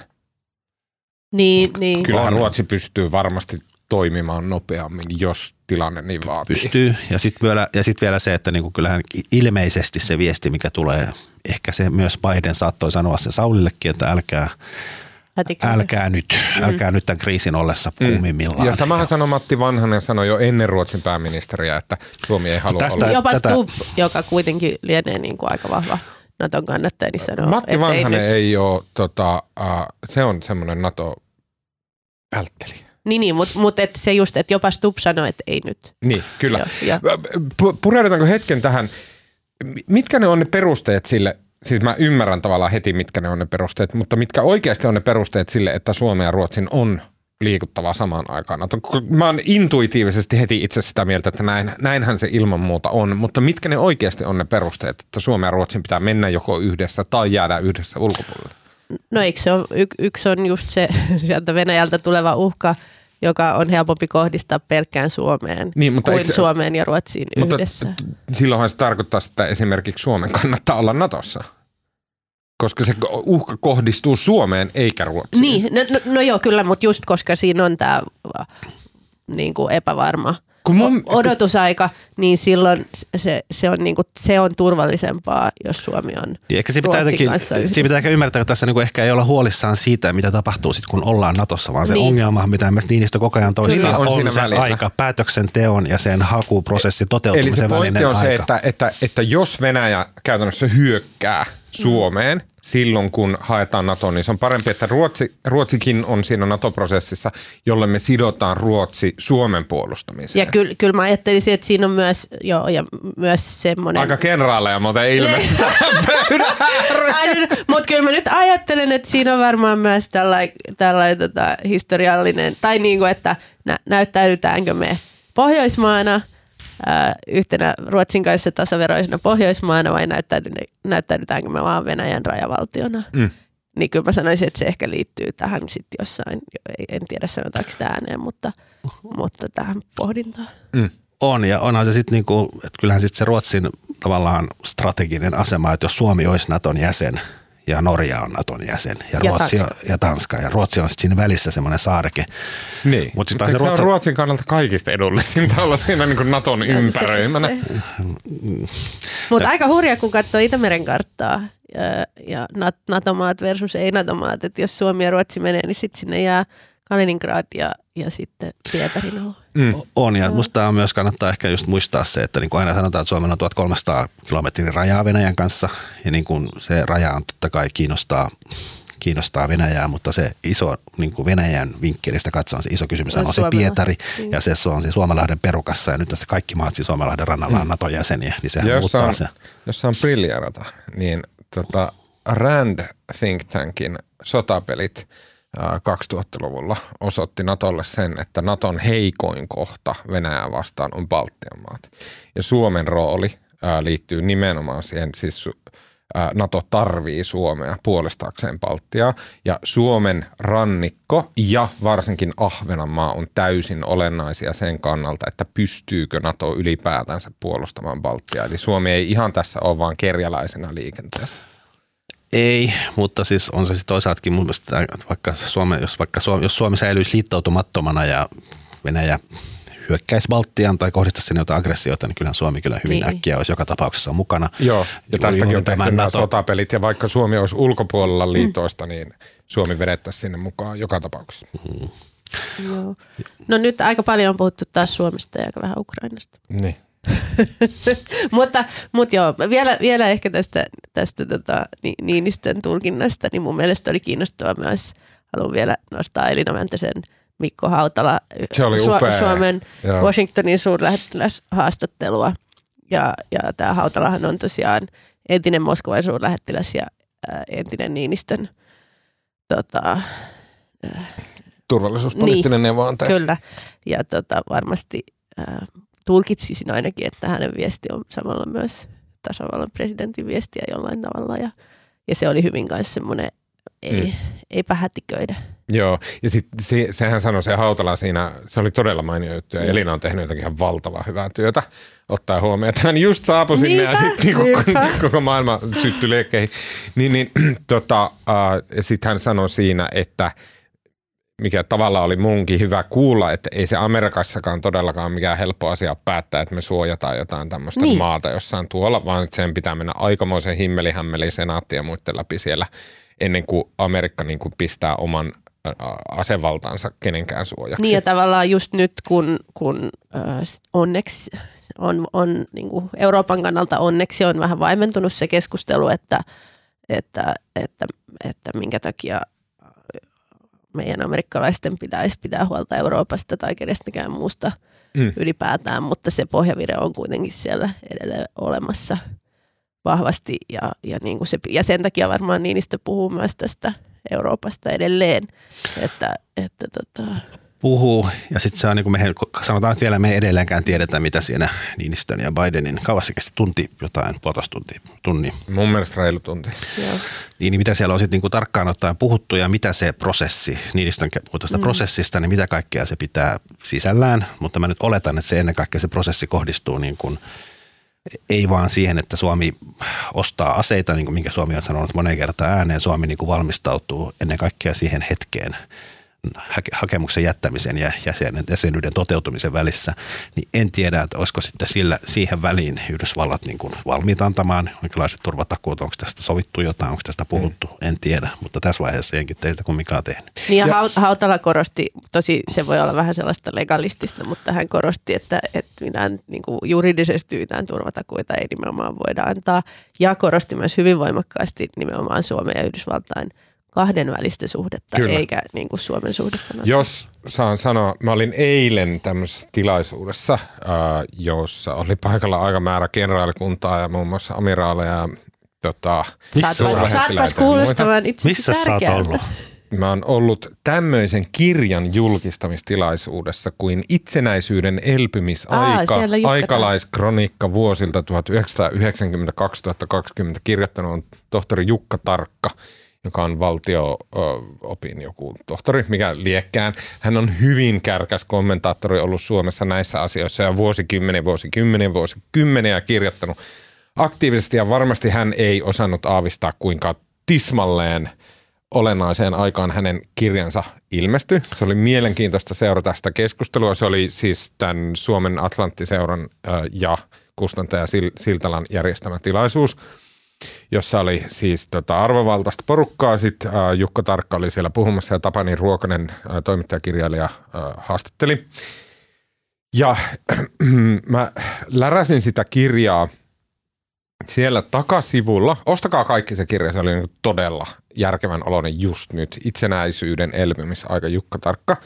Niin, niin. Kyllähän Ruotsi pystyy varmasti toimimaan nopeammin, jos tilanne niin vaatii. Pystyy. Ja sitten vielä, ja sit vielä se, että niinku kyllähän ilmeisesti se viesti, mikä tulee, ehkä se myös Biden saattoi sanoa sen Saulillekin, että älkää Älkää nyt, mm. älkää nyt tämän kriisin ollessa mm. kuumimmillaan. Ja samahan sanoi Matti Vanhanen sanoi jo ennen Ruotsin pääministeriä, että Suomi ei halua tästä, olla. Jopa tätä... Stubb, joka kuitenkin lienee niin kuin aika vahva Naton kannattaja, niin sanoo, Matti Vanhanen ei, ei ole, tota, uh, se on semmoinen NATO-välttelijä. Niin, niin mutta mut et se just, että jopa Stubb sanoi, että ei nyt. Niin, kyllä. Pureudutaanko hetken tähän, mitkä ne on ne perusteet sille, siis mä ymmärrän tavallaan heti, mitkä ne on ne perusteet, mutta mitkä oikeasti on ne perusteet sille, että Suomen ja Ruotsin on liikuttava samaan aikaan. Mä oon intuitiivisesti heti itse sitä mieltä, että näin, näinhän se ilman muuta on, mutta mitkä ne oikeasti on ne perusteet, että Suomen ja Ruotsin pitää mennä joko yhdessä tai jäädä yhdessä ulkopuolelle? No eikö se ole, y- yksi on just se sieltä Venäjältä tuleva uhka, joka on helpompi kohdistaa pelkkään Suomeen niin, mutta kuin se, Suomeen ja Ruotsiin mutta yhdessä. Silloinhan se tarkoittaa, että esimerkiksi Suomen kannattaa olla Natossa. Koska se uhka kohdistuu Suomeen eikä Ruotsiin. Niin, no, no, no joo kyllä, mutta just koska siinä on tämä niin kuin epävarma Kun mun- odotusaika, niin silloin se, se, on, niinku, se on turvallisempaa, jos Suomi on Niin ehkä siinä pitää, Ruotsin jotenkin, kanssa siinä pitää ehkä ymmärtää, että tässä niinku ehkä ei olla huolissaan siitä, mitä tapahtuu sitten, kun ollaan Natossa, vaan se Niin. ongelma, mitä myös Niinistö koko ajan toistaa, Kyllä, on on, siinä se välillä. aika päätöksenteon ja sen hakuprosessin Eli toteutumisen se pointti välinen on se, aika. että, että, että jos Venäjä käytännössä hyökkää Suomeen silloin, kun haetaan NATO, niin se on parempi, että Ruotsi, Ruotsikin on siinä NATO-prosessissa, jolle me sidotaan Ruotsi Suomen puolustamiseen. Ja kyllä, kyllä mä ajattelisin, että siinä on myös, joo, ja myös semmoinen... Aika kenraaleja muuten ilmeisesti ääreen. Mutta kyllä mä nyt ajattelen, että siinä on varmaan myös tällainen tällai, tota, historiallinen, tai niin kuin, että nä, näyttäydytäänkö me Pohjoismaana, ää, yhtenä Ruotsin kanssa tasaveroisena Pohjoismaana vai näyttäydy- näyttäydytäänkö me vaan Venäjän rajavaltiona. Mm. Niin kyllä mä sanoisin, että se ehkä liittyy tähän sitten jossain, ei- en tiedä sanotaanko sitä ääneen, mutta, mutta tähän pohdintaan. On, ja onhan se sitten niinku, että kyllähän sitten se Ruotsin tavallaan strateginen asema, että jos Suomi olisi Naton jäsen ja Norja on Naton jäsen ja, Ja Ruotsi Tanska. On, ja Tanska ja Ruotsi on sitten siinä välissä semmoinen saareke. Niin, Mut sit mutta taas se, se se Ruotsi- on Ruotsin kannalta kaikista edullisinta olla siinä niin kuin Naton ympäröimänä. Mutta aika hurja, kun katsoo Itämeren karttaa ja, ja Nat- NATO-maat versus ei-NATO-maat. Että jos Suomi ja Ruotsi menee, niin sitten sinne jää Kaliningrad ja, ja sitten Pietarin alue. Mm. On, ja musta on myös kannattaa ehkä just muistaa se, että niin kuin aina sanotaan, että Suomella on 1300 kilometrin rajaa Venäjän kanssa, ja niin kuin se raja on totta kai kiinnostaa, kiinnostaa Venäjää, mutta se iso niin kuin Venäjän vinkkelistä katsoen se iso kysymys On on, se. Pietari, ja se, se on se Suomenlahden perukassa, ja nyt jos kaikki maat siinä Suomenlahden rannalla on Naton jäseniä, niin sehän Ja jos muuttaa on, se. jos on briljerata, niin tota Rand Think Tankin sotapelit 2000-luvulla osoitti Natolle sen, että Naton heikoin kohta Venäjää vastaan on Baltian maat. Ja Suomen rooli ää, liittyy nimenomaan siihen, siis ää, Nato tarvii Suomea puolestaakseen Baltiaa ja Suomen rannikko ja varsinkin Ahvenanmaa on täysin olennaisia sen kannalta, että pystyykö Nato ylipäätänsä puolustamaan Baltiaa. Eli Suomi ei ihan tässä ole vaan kerjäläisenä liikenteessä. Ei, mutta siis on se sitten toisaaltakin mun mielestä, vaikka Suome, jos, vaikka Suomi, jos Suomi säilyisi liittoutumattomana ja Venäjä hyökkäisi Baltiaan tai kohdistaisi sinne jotain aggressiota, niin kyllähän Suomi kyllä hyvin Niin. äkkiä olisi joka tapauksessa mukana. Joo, ja Juuri- tästäkin on tehty tämän nämä sotapelit, ja vaikka Suomi olisi ulkopuolella liitoista, niin Suomi vedettäisiin sinne mukaan joka tapauksessa. Joo. No nyt aika paljon on puhuttu taas Suomesta ja aika vähän Ukrainasta. Niin. mutta, mutta joo, vielä, vielä ehkä tästä, tästä tota, Ni- Niinistön tulkinnasta, niin mun mielestä oli kiinnostavaa myös, haluan vielä nostaa Elina Mäntäsen Mikko Hautala Se oli upea. Suomen Joo. Washingtonin suurlähettiläs haastattelua. Ja, ja tämä Hautalahan on tosiaan entinen Moskovan suurlähettiläs ja ää, entinen Niinistön tota, Turvallisuuspoliittinen Niin, neuvonantaja. Kyllä, ja tota, varmasti äh, tulkitsisin ainakin, että hänen viesti on samalla myös tasavallan presidentin viestiä jollain tavalla. Ja, ja se oli hyvin kanssa semmoinen, ei, mm. eipä hätiköidä. Joo, ja sit se, sehän sanoi se Hautala siinä, se oli todella mainio juttu, ja Elina on tehnyt jotakin ihan valtavaa hyvää työtä, ottaa huomioon, että hän just saapui sinne ja Niinpä, sitten niinku, niinpä. koko maailma syttyi liekkeihin. Niin, niin tota, äh, sitten hän sanoi siinä, että mikä tavallaan oli munkin hyvä kuulla, että ei se Amerikassakaan todellakaan mikään helppo asia päättää, että me suojataan jotain tämmöistä Niin. maata jossain tuolla, vaan että sen pitää mennä aikamoisen himmelihämmeli senaatti ja muiden läpi siellä ennen kuin Amerikka niin kuin pistää oman asevaltaansa kenenkään suojaksi. Niin ja tavallaan just nyt, kun, kun äh, onneksi on, on niin kuin Euroopan kannalta onneksi on vähän vaimentunut se keskustelu, että, että, että, että minkä takia meidän amerikkalaisten pitäisi pitää huolta Euroopasta tai kenestäkään muusta Mm. ylipäätään, mutta se pohjavire on kuitenkin siellä edelleen olemassa vahvasti ja, ja, niin kuin se, ja sen takia varmaan Niinistö puhuu myös tästä Euroopasta edelleen, että, että tota, puhuu, ja sitten se on niin kuin me sanotaan, että vielä me ei edelleenkään tiedetä, mitä siinä Niinistön ja Bidenin, kauas se kesti tunti, jotain puolitoista tuntia, tunni, Mun mielestä reilu tunti. joo. niin, niin mitä siellä on sitten niin kuin tarkkaan ottaen puhuttu ja mitä se prosessi, Niinistön puhuu tästä mm. prosessista, niin mitä kaikkea se pitää sisällään, mutta mä nyt oletan, että se ennen kaikkea se prosessi kohdistuu niin kuin, ei vaan siihen, että Suomi ostaa aseita, niin kuin minkä Suomi on sanonut monen kertaan ääneen, Suomi niin kuin valmistautuu ennen kaikkea siihen hetkeen, hakemuksen jättämisen ja jäsenen, jäsenyyden toteutumisen välissä, niin en tiedä, että olisiko sitten sillä, siihen väliin Yhdysvallat niin kuin valmiit antamaan minkälaiset turvatakuut, onko tästä sovittu jotain, onko tästä puhuttu, mm. en tiedä, mutta tässä vaiheessa enkin teistä kumminkaan tehnyt. Niin ja, ja Hautala korosti, tosi se voi olla vähän sellaista legalistista, mutta hän korosti, että, että mitään niin kuin juridisesti mitään turvatakuita ei nimenomaan voida antaa ja korosti myös hyvin voimakkaasti nimenomaan Suomen ja Yhdysvaltain – kahdenvälistä suhdetta, Kyllä. eikä niin kuin Suomen suhdetta. Jos saan sanoa, mä olin eilen tämmöisessä tilaisuudessa, äh, jossa oli paikalla aika määrä kenraalikuntaa ja muun muassa amiraaleja ja tota, Saatpas kuulostamaan itse Missä sä oot ollut? Mä oon ollut tämmöisen kirjan julkistamistilaisuudessa kuin Itsenäisyyden elpymisaika, Aa, aikalaiskronikka vuosilta 1990-2020. Kirjoittanut on tohtori Jukka Tarkka – joka on valtio-opin joku tohtori, mikä liekkään. Hän on hyvin kärkäs kommentaattori ollut Suomessa näissä asioissa ja vuosikymmenen, vuosikymmenen, vuosikymmeniä kirjoittanut aktiivisesti ja varmasti hän ei osannut aavistaa kuinka tismalleen olennaiseen aikaan hänen kirjansa ilmestyi. Se oli mielenkiintoista seurata sitä keskustelua. Se oli siis tämän Suomen Atlanttiseuran ja kustantaja Siltalan järjestämä tilaisuus – jossa oli siis tota arvovaltaista porukkaa. Sitten äh, Jukka Tarkka oli siellä puhumassa ja Tapani Ruokonen, äh, toimittajakirjailija, äh, haastatteli. Ja äh, mä läräsin sitä kirjaa siellä takasivulla. Ostakaa kaikki se kirja, se oli niin todella järkevän oloinen just nyt. Itsenäisyyden elpymisaika Jukka Tarkka.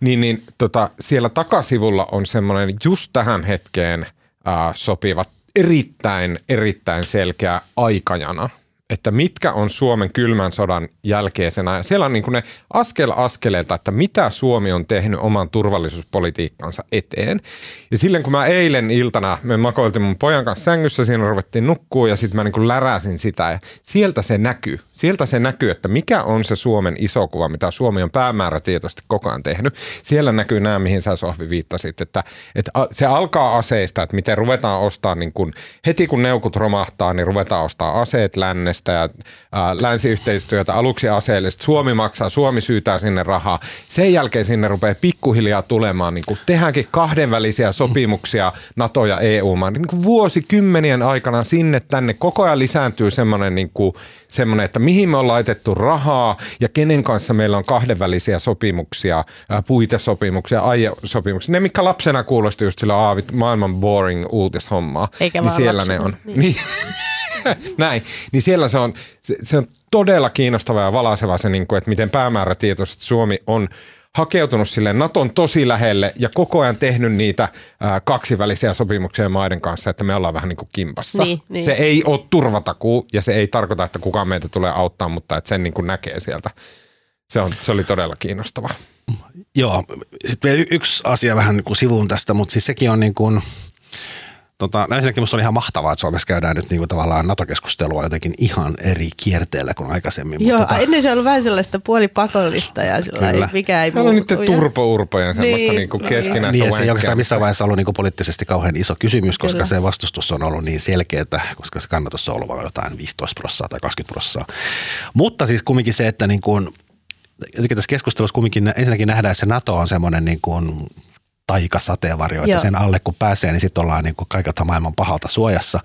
Niin, niin tota, siellä takasivulla on semmoinen just tähän hetkeen äh, sopivat erittäin, erittäin selkeä aikajana – että mitkä on Suomen kylmän sodan jälkeisenä. Ja siellä on niin kuin ne askel askeleelta, että mitä Suomi on tehnyt oman turvallisuuspolitiikkansa eteen. Ja silleen kun mä eilen iltana, me makoiltiin mun pojan kanssa sängyssä, siinä ruvettiin nukkua ja sitten mä niin kuin läräsin sitä. Ja sieltä se näkyy. Sieltä se näkyy, että mikä on se Suomen iso kuva, mitä Suomi on päämäärätietoisesti koko ajan tehnyt. Siellä näkyy nämä, mihin sä Sohvi viittasit, että, että se alkaa aseista, että miten ruvetaan ostaa niin kuin, heti kun neukut romahtaa, niin ruvetaan ostaa aseet lännestä yhteistä ja ää, länsiyhteistyötä aluksi aseellisesti. Suomi maksaa, Suomi syytää sinne rahaa. Sen jälkeen sinne rupeaa pikkuhiljaa tulemaan, niin kuin tehdäänkin kahdenvälisiä sopimuksia NATO ja EU-maan. Niin kuin vuosikymmenien aikana sinne tänne koko ajan lisääntyy semmoinen, niin kuin, semmoinen, että mihin me on laitettu rahaa ja kenen kanssa meillä on kahdenvälisiä sopimuksia, ää, puitesopimuksia, aiesopimuksia. Ne, mikä lapsena kuulosti just sillä aavit, maailman boring uutishommaa. Eikä niin siellä lapsena. ne on. Niin. Näin, niin siellä se on, se, se on todella kiinnostava ja valaiseva se, niin kuin, että miten päämäärätietoisesti Suomi on hakeutunut sille Naton tosi lähelle ja koko ajan tehnyt niitä ää, kaksivälisiä sopimuksia maiden kanssa, että me ollaan vähän niin kuin kimpassa. Niin, niin. Se ei ole turvatakuu ja se ei tarkoita, että kukaan meitä tulee auttaa, mutta että sen niin kuin näkee sieltä. Se, on, se oli todella kiinnostava. Joo, sitten vielä yksi asia vähän niin kuin sivuun tästä, mutta siis sekin on niin kuin, Tota, no ensinnäkin minusta on ihan mahtavaa, että Suomessa käydään nyt niinku tavallaan NATO-keskustelua jotenkin ihan eri kierteellä kuin aikaisemmin. Joo, mutta tota... ennen se on ollut vähän sellaista puolipakollista ja sillä mikä ei muutu. on niiden turpo-urpojen semmoista niin, niinku keskinäistä niin, se ei oikeastaan missään vaiheessa ollut niinku poliittisesti kauhean iso kysymys, koska Kyllä. se vastustus on ollut niin selkeää, koska se kannatus on ollut vain jotain 15 prosenttia tai 20 prosenttia. Mutta siis kumminkin se, että niin kuin, jotenkin tässä keskustelussa kumminkin ensinnäkin nähdään, että se NATO on semmoinen niin kuin taikasateenvarjo, että sen alle kun pääsee, niin sitten ollaan niin kuin kaikilta maailman pahalta suojassa.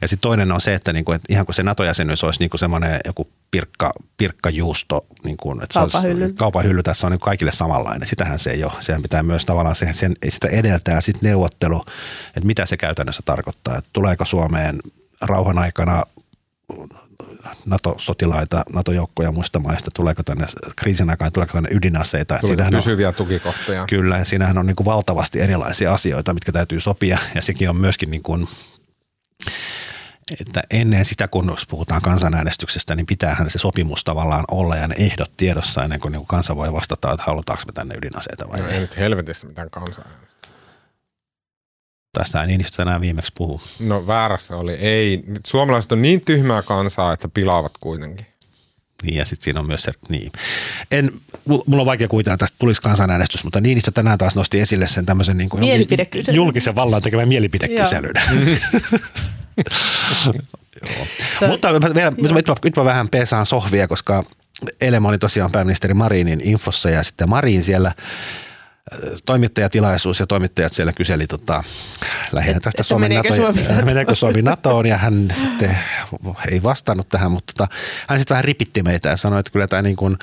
Ja sitten toinen on se, että, niin kuin, että ihan kuin se NATO-jäsenyys olisi niin kuin semmoinen joku pirkka, pirkkajuusto, niin kuin, että kaupahylly. se kaupahylly, että se on niin kaikille samanlainen. Sitähän se ei ole. Sehän pitää myös tavallaan, sen, sen, sitä edeltää sitten neuvottelu, että mitä se käytännössä tarkoittaa. Että tuleeko Suomeen rauhan aikana NATO-sotilaita, NATO-joukkoja muista maista, tuleeko tänne kriisin aikaan, tuleeko tänne ydinaseita. Tulee pysyviä on, tukikohtia. Kyllä, ja siinähän on niin kuin valtavasti erilaisia asioita, mitkä täytyy sopia, ja sekin on myöskin niin kuin, että ennen sitä, kun puhutaan kansanäänestyksestä, niin pitäähän se sopimus tavallaan olla ja ne ehdot tiedossa ennen kuin, niin kuin kansa voi vastata, että halutaanko me tänne ydinaseita vai no, ei. nyt helvetissä mitään kansanäänestystä. Tästä ei Niinistö tänään viimeksi puhu. No väärässä oli. Ei. Suomalaiset on niin tyhmää kansaa, että pilaavat kuitenkin. Niin ja sitten siinä on myös se, niin. En, mulla on vaikea kuvitella, että tästä tulisi kansanäänestys, mutta Niinistö tänään taas nosti esille sen tämmöisen niin kuin julkisen vallan tekevän mielipidekyselyn. mutta vielä, nyt, mä, nyt mä vähän pesaan sohvia, koska eilen mä olin tosiaan pääministeri Marinin infossa ja sitten Marin siellä toimittajatilaisuus ja toimittajat siellä kyseli tota, lähinnä tästä että Suomen meneekö NATO, Suomi meneekö Suomi NATOon ja hän sitten ei vastannut tähän, mutta tota, hän sitten vähän ripitti meitä ja sanoi, että kyllä tämä niin kuin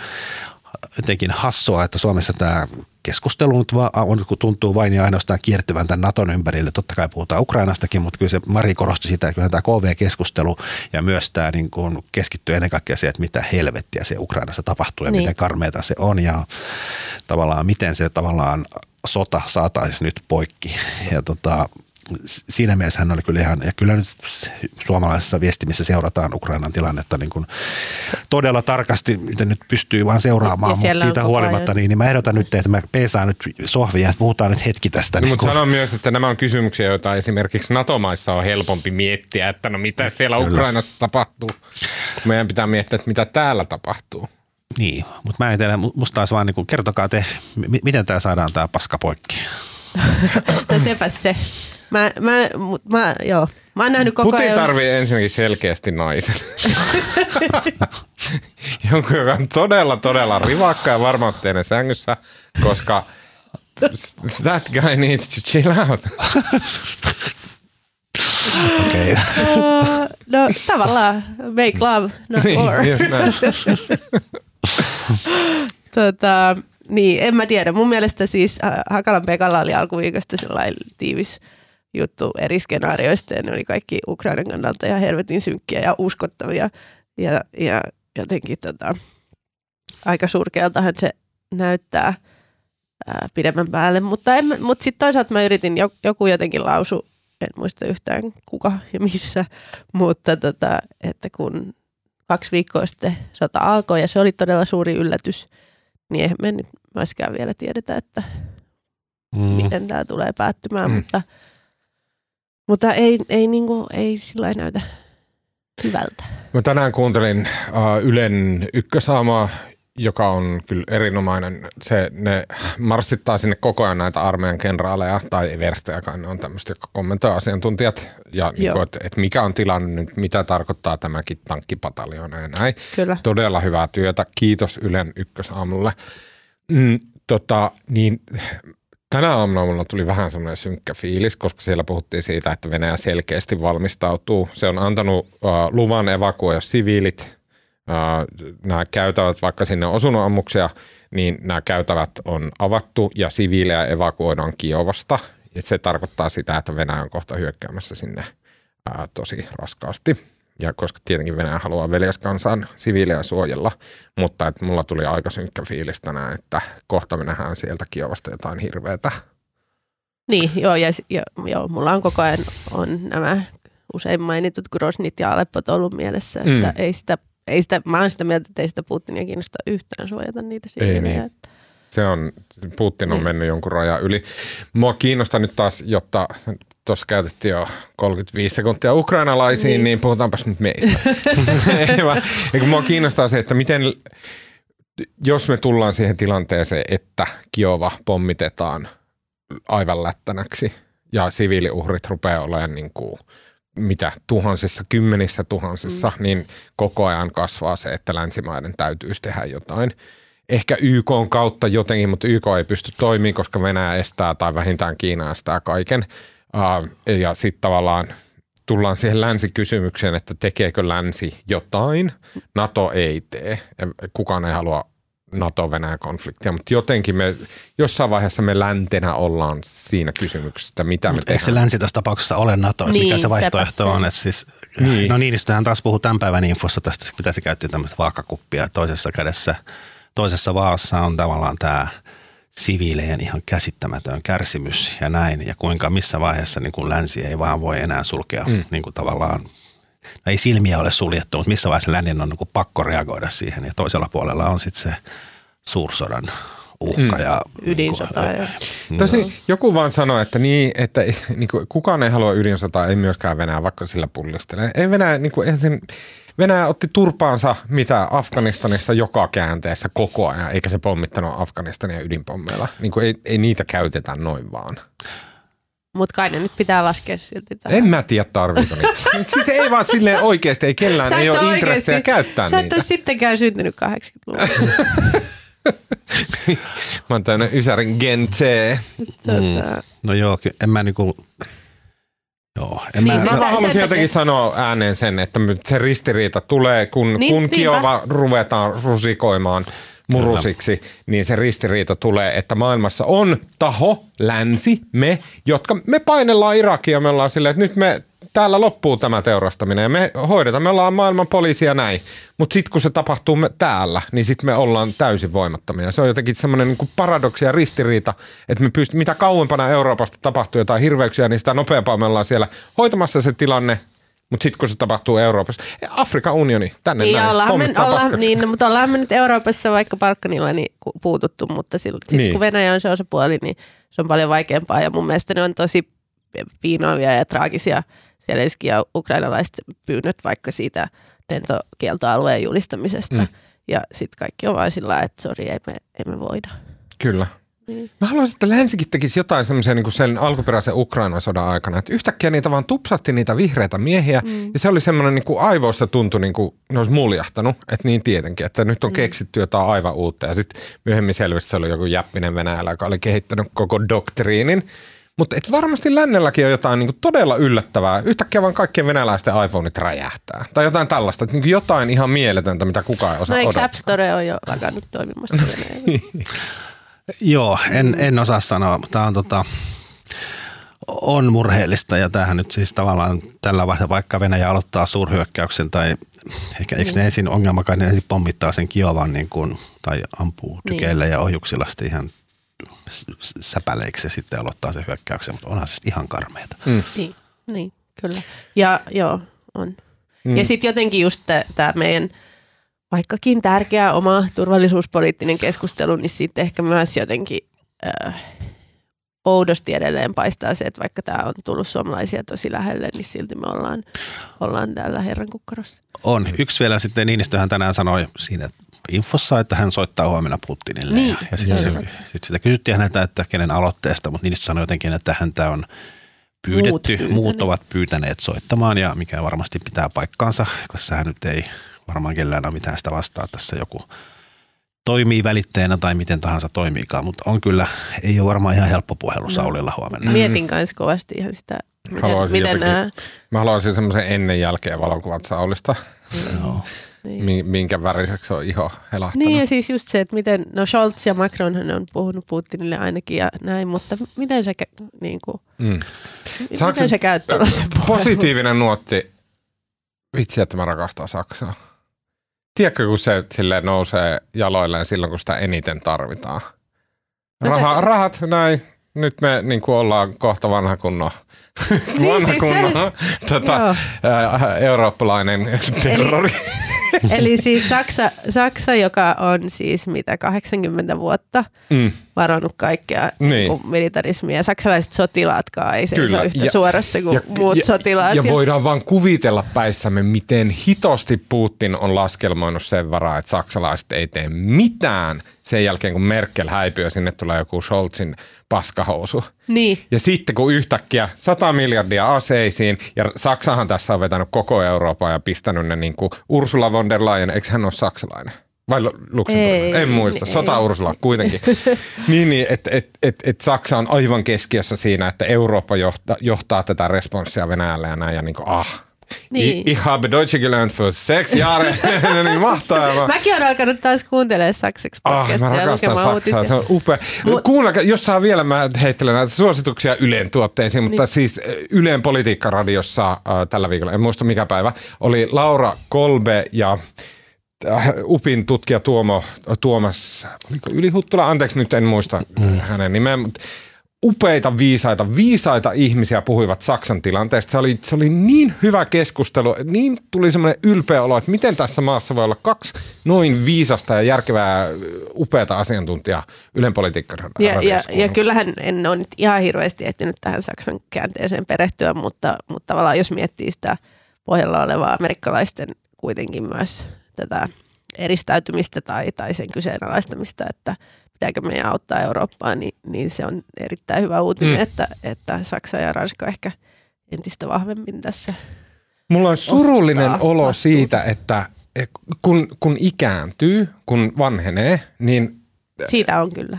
jotenkin hassua, että Suomessa tämä keskustelu nyt vaan on, kun tuntuu vain ja ainoastaan kiertyvän tämän Naton ympärille. Totta kai puhutaan Ukrainastakin, mutta kyllä se Mari korosti sitä, että kyllä tämä KV-keskustelu ja myös tämä niin kuin keskittyy ennen kaikkea siihen, että mitä helvettiä se Ukrainassa tapahtuu ja Niin. miten karmeita se on ja tavallaan miten se tavallaan sota saataisiin nyt poikki. Ja tota, siinä mielessä hän oli kyllä ihan, ja kyllä nyt suomalaisessa viestimissä seurataan Ukrainan tilannetta niin kuin todella tarkasti, miten nyt pystyy vaan seuraamaan, Ja mutta siitä huolimatta, niin, niin mä ehdotan nyt, että mä peesaan nyt sohvia, että puhutaan nyt hetki tästä. No, niin mutta kuin- sanon myös, että nämä on kysymyksiä, joita esimerkiksi NATO-maissa on helpompi miettiä, että no mitä siellä Kyllä. Ukrainassa tapahtuu. Meidän pitää miettiä, että mitä täällä tapahtuu. Niin, mutta mä en tiedä, musta olisi vaan niin kuin, kertokaa te, m- miten tämä saadaan tämä paska poikki. No sepä se. Mä, mä, mut mä, joo. Mä oon nähnyt koko Putin ajan. tarvii ensinnäkin selkeästi naisen. Jonkun, joka on todella, todella rivakka ja varmautteinen sängyssä, koska that guy needs to chill out. Okei. Okay. No tavallaan make love, not war. niin, näin. Tota, niin, en mä tiedä. Mun mielestä siis äh, Hakalan Pekalla oli alkuviikosta sellainen tiivis juttu eri skenaarioista ja ne oli kaikki Ukrainan kannalta ja helvetin synkkiä ja uskottavia ja, ja jotenkin tota, aika surkealtahan se näyttää ää, pidemmän päälle, mutta, en, mutta sitten toisaalta mä yritin, jo- joku jotenkin lausu, en muista yhtään kuka ja missä, mutta tota, että kun kaksi viikkoa sitten sota alkoi ja se oli todella suuri yllätys, niin eihän me nyt myöskään vielä tiedetä, että Mm. miten tämä tulee päättymään, Mm. mutta, mutta ei, ei, niinku, ei sillä näytä hyvältä. Mä tänään kuuntelin uh, Ylen ykkösaamaa, joka on kyllä erinomainen. Se, ne marssittaa sinne koko ajan näitä armeijan kenraaleja, tai verstajakaan, ne on tämmöistä, jotka kommentoi asiantuntijat, ja niin kuin, että, että mikä on tilanne nyt, mitä tarkoittaa tämäkin tankkipataljona ja näin. Kyllä. Todella hyvää työtä. Kiitos Ylen ykkösaamulle. Mm, tota, niin, tänä aamuna mulla tuli vähän semmoinen synkkä fiilis, koska siellä puhuttiin siitä, että Venäjä selkeästi valmistautuu. Se on antanut uh, luvan evakuoida siviilit. Uh, nämä käytävät, vaikka sinne on osunut ammuksia, niin nämä käytävät on avattu ja siviilejä evakuoidaan Kiovasta. Ja se tarkoittaa sitä, että Venäjä on kohta hyökkäämässä sinne ää, tosi raskaasti. Ja koska tietenkin Venäjä haluaa veljeskansan siviilejä suojella, mutta että mulla tuli aika synkkä fiilis tänään, että kohta me nähdään sieltä Kiovasta jotain hirveätä. Niin, joo, ja, ja joo, mulla on koko ajan on nämä usein mainitut Grosnit ja Aleppot ollut mielessä, että Mm. ei sitä, ei sitä, mä oon sitä mieltä, että ei sitä Putinia kiinnosta yhtään suojata niitä siviilejä. niin. Että- Se on, Putin on Niin. mennyt jonkun rajan yli. Mua kiinnostaa nyt taas, jotta tuossa käytettiin jo 35 sekuntia ukrainalaisiin, niin, Niin. puhutaanpas nyt meistä. Ei mua kiinnostaa se, että miten, jos me tullaan siihen tilanteeseen, että Kiova pommitetaan aivan lättänäksi ja siviiliuhrit rupeaa olemaan niin kuin, mitä tuhansissa, kymmenissä tuhansissa, mm. niin koko ajan kasvaa se, että länsimaiden täytyisi tehdä jotain. Ehkä YK on kautta jotenkin, mutta YK ei pysty toimimaan, koska Venäjä estää tai vähintään Kiina estää kaiken. Ja sitten tavallaan tullaan siihen länsikysymykseen, että tekeekö länsi jotain. NATO ei tee. Kukaan ei halua NATO-Venäjä-konfliktia, mutta jotenkin me jossain vaiheessa me läntenä ollaan siinä kysymyksessä, että mitä me Eikö se tehdään. länsi tässä tapauksessa ole NATO, että mikä Niin, se vaihtoehto se. on? Että siis, Niin. No Niinistöhän taas puhuu tämän päivän infossa tästä, mitä se käytti tämmöistä vaakakuppia. Toisessa kädessä, toisessa vaassa on tavallaan tämä siviilejen ihan käsittämätön kärsimys ja näin. Ja kuinka missä vaiheessa niin kuin länsi ei vaan voi enää sulkea mm. niin kuin tavallaan no ei silmiä ole suljettu, mutta missä vaiheessa lännen on niin kuin pakko reagoida siihen. Ja toisella puolella on sitten se suursodan uhka. Mm. Ja, Ydinsota ja- Tosi joku vaan sanoi, että, niin, että niin kuin, kukaan ei halua ydinsotaa, ei myöskään Venäjä, vaikka sillä pullistelee. Ei Venäjä, niin kuin, eihän sen, Venäjä otti turpaansa mitä Afganistanissa joka käänteessä koko ajan, eikä se pommittanut Afganistania ydinpommeilla. Niin kuin, ei, ei niitä käytetä noin vaan. Mutta kai ne nyt pitää laskea silti tähän. En mä tiedä, tarviiko niitä. siis ei vaan silleen oikeasti, ei kellään Sä et ei ole intressejä käyttää Sä et niitä. ole sittenkään syntynyt 80-luvulla. Mä oon tämmönen Ysärin Gen tota, No joo, ky- en mä niinku, joo, en Niin, mä, siis Mä Sä- haluaisin sen jotenkin takia- sanoa ääneen sen, että nyt se ristiriita tulee, kun, Niin, kun. Kiova ruvetaan rusikoimaan murusiksi, niin se ristiriita tulee, että maailmassa on taho, länsi, me, jotka me painellaan Irakia, me ollaan silleen, että nyt me täällä loppuu tämä teurastaminen ja me hoidetaan, me ollaan maailman poliisia näin. Mutta sitten kun se tapahtuu me täällä, niin sitten me ollaan täysin voimattomia. Se on jotenkin semmoinen niinku paradoksi ja ristiriita, että me pyst- mitä kauempana Euroopasta tapahtuu jotain hirveyksiä, niin sitä nopeampaa me ollaan siellä hoitamassa se tilanne. Mutta sitten kun se tapahtuu Euroopassa, Afrikan unioni, tänne Niin, näin, ollaan me, pommittaa ollaan, niin, no, mutta ollaan me nyt Euroopassa vaikka Balkanilla niin puututtu, mutta silti sit, Niin. kun Venäjä on se osapuoli, niin se on paljon vaikeampaa. Ja mun mielestä ne on tosi piinaavia ja traagisia Zelenski ja ukrainalaiset pyynnöt vaikka siitä lentokieltoalueen julistamisesta. Mm. Mm. Ja sitten kaikki on vain sillä että sori, ei me, ei me voida. Kyllä. Niin. Mä haluaisin, että länsikin tekisi jotain semmoisen niin sen alkuperäisen Ukrainan sodan aikana, että yhtäkkiä niitä vaan tupsatti niitä vihreitä miehiä, mm. ja se oli semmoinen niin kuin aivoissa tuntui niin kuin ne olisi muljahtanut, että niin tietenkin, että nyt on keksitty jotain aivan uutta, ja sitten myöhemmin selvisi se oli joku jäppinen Venäjällä, joka oli kehittänyt koko doktriinin, mutta et varmasti lännelläkin on jotain niin kuin todella yllättävää. Yhtäkkiä vaan kaikkien venäläisten iPhoneit räjähtää. Tai jotain tällaista. Että niin kuin jotain ihan mieletöntä, mitä kukaan ei osaa No eikö odottaa. App Store on jo lakannut toimimasta Venäjällä? joo, en, en osaa sanoa. Tämä on tota, on murheellista ja tämähän nyt siis tavallaan tällä vaiheella, vaikka Venäjä aloittaa suurhyökkäyksen tai ehkä eikö ne ensin ongelmakaan, ne ensin pommittaa sen Kiovan niin kuin, tai ampuu tykeillä ja ohjuksilla sitten ihan säpäleiksi ja sitten aloittaa se hyökkäyksen, mutta onhan se sitten ihan karmeeta. Mm. Niin, niin, kyllä. Ja joo, on. Mm. Ja sitten jotenkin just tämä meidän vaikkakin tärkeä oma turvallisuuspoliittinen keskustelu, niin sitten ehkä myös jotenkin äh, oudosti edelleen paistaa se, että vaikka tämä on tullut suomalaisia tosi lähelle, niin silti me ollaan, ollaan täällä herran kukkarossa. On. Yksi vielä sitten Niinistöhän tänään sanoi siinä infossa, että hän soittaa huomenna Putinille. Niin, ja, ja sitten se sit sitä kysyttiin häneltä, että kenen aloitteesta, mutta Niinistö sanoi jotenkin, että häntä on pyydetty, Muut muut, pyytäneet. muut ovat pyytäneet soittamaan ja mikä varmasti pitää paikkaansa, koska hän nyt ei varmaan kellään ole mitään sitä vastaa tässä joku toimii välitteenä tai miten tahansa toimiikaan, mutta on kyllä, ei ole varmaan ihan helppo puhelu Saulilla huomenna. Mietin kanssa kovasti ihan sitä, miten, Haluaisin miten jotenkin- nämä, Mä haluaisin semmoisen ennen jälkeen valokuvat Saulista, Joo. niin. mi- minkä väriseksi on iho helahtanut. Niin ja siis just se, että miten, no Scholz ja Macronhan on puhunut Putinille ainakin ja näin, mutta miten se, niin kuin, Mm. Miten se käy tällaisen Positiivinen nuotti. Vitsi, että mä rakastan Saksaa. Tiedätkö, kun se silleen nousee jaloilleen silloin, kun sitä eniten tarvitaan? No se- Raha, rahat, näin. Nyt me niin kuin ollaan kohta vanha kunnon, Niin, vanha siis se- kunnon tota, ää, eurooppalainen terrori. Eli siis Saksa, Saksa, joka on siis mitä 80 vuotta Mm. varannut kaikkea Niin. niin. militarismia. Saksalaiset sotilaatkaan ei seiso yhtä Ja- suorassa kuin ja, muut ja, sotilaat. Ja voidaan vaan kuvitella päissämme, miten hitosti Putin on laskelmoinut sen varaa, että saksalaiset ei tee mitään sen jälkeen, kun Merkel häipyy ja sinne tulee joku Scholzin paskahousu. niin. Ja sitten kun yhtäkkiä 100 miljardia aseisiin, ja Saksahan tässä on vetänyt koko Euroopan ja pistänyt ne niin kuin Ursula von der Leyen, eikö hän ole saksalainen? Vai Lu- Luxemburg? Ei, en muista. ei. Sota Ursula kuitenkin. niin, niin että et, et, et Saksa on aivan keskiössä siinä, että Eurooppa johtaa, johtaa tätä responssia Venäjälle ja näin. Ja niin kuin, ah, Niin. Ich, ich habe Deutsche gelernt für sechs Jahre. niin mahtavaa. Mäkin olen alkanut taas kuuntelemaan saksaksi Ah, mä rakastan Saksaa, uutisia. se on upea. Mut- Kuunnelkaa, jos saa vielä, mä heittelen näitä suosituksia Ylen tuotteisiin, mutta niin. siis äh, Ylen politiikkaradiossa äh, tällä viikolla, en muista mikä päivä, oli Laura Kolbe ja äh, UPin tutkija Tuomo, Tuomas, oliko Ylihuttula, anteeksi nyt en muista mm. hänen nimeä, mutta upeita, viisaita, viisaita ihmisiä puhuivat Saksan tilanteesta. Se oli, se oli niin hyvä keskustelu, niin tuli semmoinen ylpeä olo, että miten tässä maassa voi olla kaksi noin viisasta ja järkevää, upeata asiantuntijaa Ylen. Ja, ja, ja kyllähän en ole nyt ihan hirveästi ehtinyt tähän Saksan käänteeseen perehtyä, mutta, mutta tavallaan jos miettii sitä pohjalla olevaa amerikkalaisten kuitenkin myös tätä eristäytymistä tai, tai sen kyseenalaistamista, että pitääkö meidän auttaa Eurooppaa, niin, niin se on erittäin hyvä uutinen, mm. että, että Saksa ja Ranska ehkä entistä vahvemmin tässä. Mulla on surullinen olo vastuuta. siitä, että kun, kun ikääntyy, kun vanhenee, niin siitä on kyllä.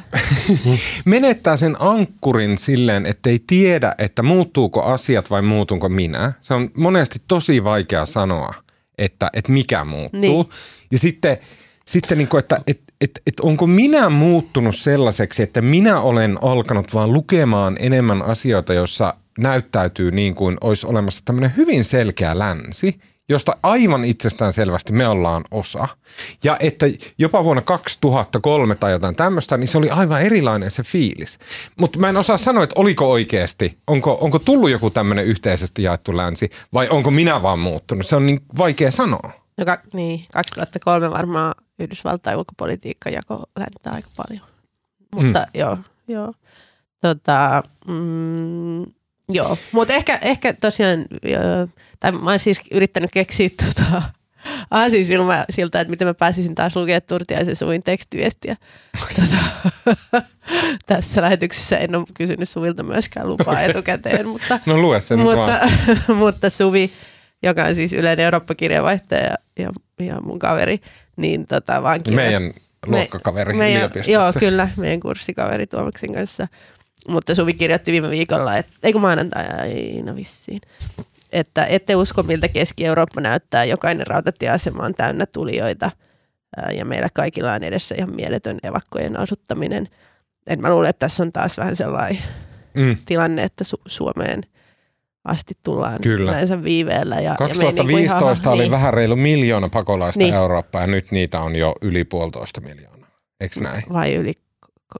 menettää sen ankkurin silleen, että ei tiedä, että muuttuuko asiat vai muutunko minä. Se on monesti tosi vaikea sanoa, että, että mikä muuttuu. Niin. Ja sitten, sitten niin kuin, että, että, että, että onko minä muuttunut sellaiseksi, että minä olen alkanut vaan lukemaan enemmän asioita, joissa näyttäytyy niin kuin olisi olemassa tämmöinen hyvin selkeä länsi – josta aivan itsestään selvästi me ollaan osa. Ja että jopa vuonna 2003 tai jotain tämmöistä, niin se oli aivan erilainen se fiilis. Mutta mä en osaa sanoa, että oliko oikeasti, onko, onko tullut joku tämmöinen yhteisesti jaettu länsi vai onko minä vaan muuttunut. Se on niin vaikea sanoa. No, ka- niin, 2003 varmaan Yhdysvaltain ulkopolitiikka jako läntää aika paljon. Mutta mm. joo, joo. Tota, mm, joo, mutta ehkä, ehkä tosiaan... Jo, tai mä oon siis yrittänyt keksiä tota, aasinsilmä siltä, että miten mä pääsisin taas lukemaan Turtiaisen suvin tekstiviestiä. Tota, tässä lähetyksessä en ole kysynyt Suvilta myöskään lupaa okay. etukäteen, mutta, no lue sen mutta, mutta Suvi, joka on siis yleinen Eurooppa-kirjavaihtaja ja, ja, ja mun kaveri, niin tota vaan kirja... Meidän luokkakaveri me, meidän, Joo, kyllä, meidän kurssikaveri Tuomaksen kanssa. Mutta Suvi kirjoitti viime viikolla, että, eikö maanantaina vissiin, että ette usko, miltä Keski-Eurooppa näyttää. Jokainen rautatieasema on täynnä tulijoita ja meillä kaikilla on edessä ihan mieletön evakkojen asuttaminen. Et mä luulen, että tässä on taas vähän sellainen mm. tilanne, että Su- Suomeen asti tullaan Kyllä. yleensä viiveellä. Ja, 2015 ja niin oli niin. vähän reilu miljoona pakolaista niin. Eurooppaa ja nyt niitä on jo yli puolitoista miljoonaa. Eikö näin? Vai yli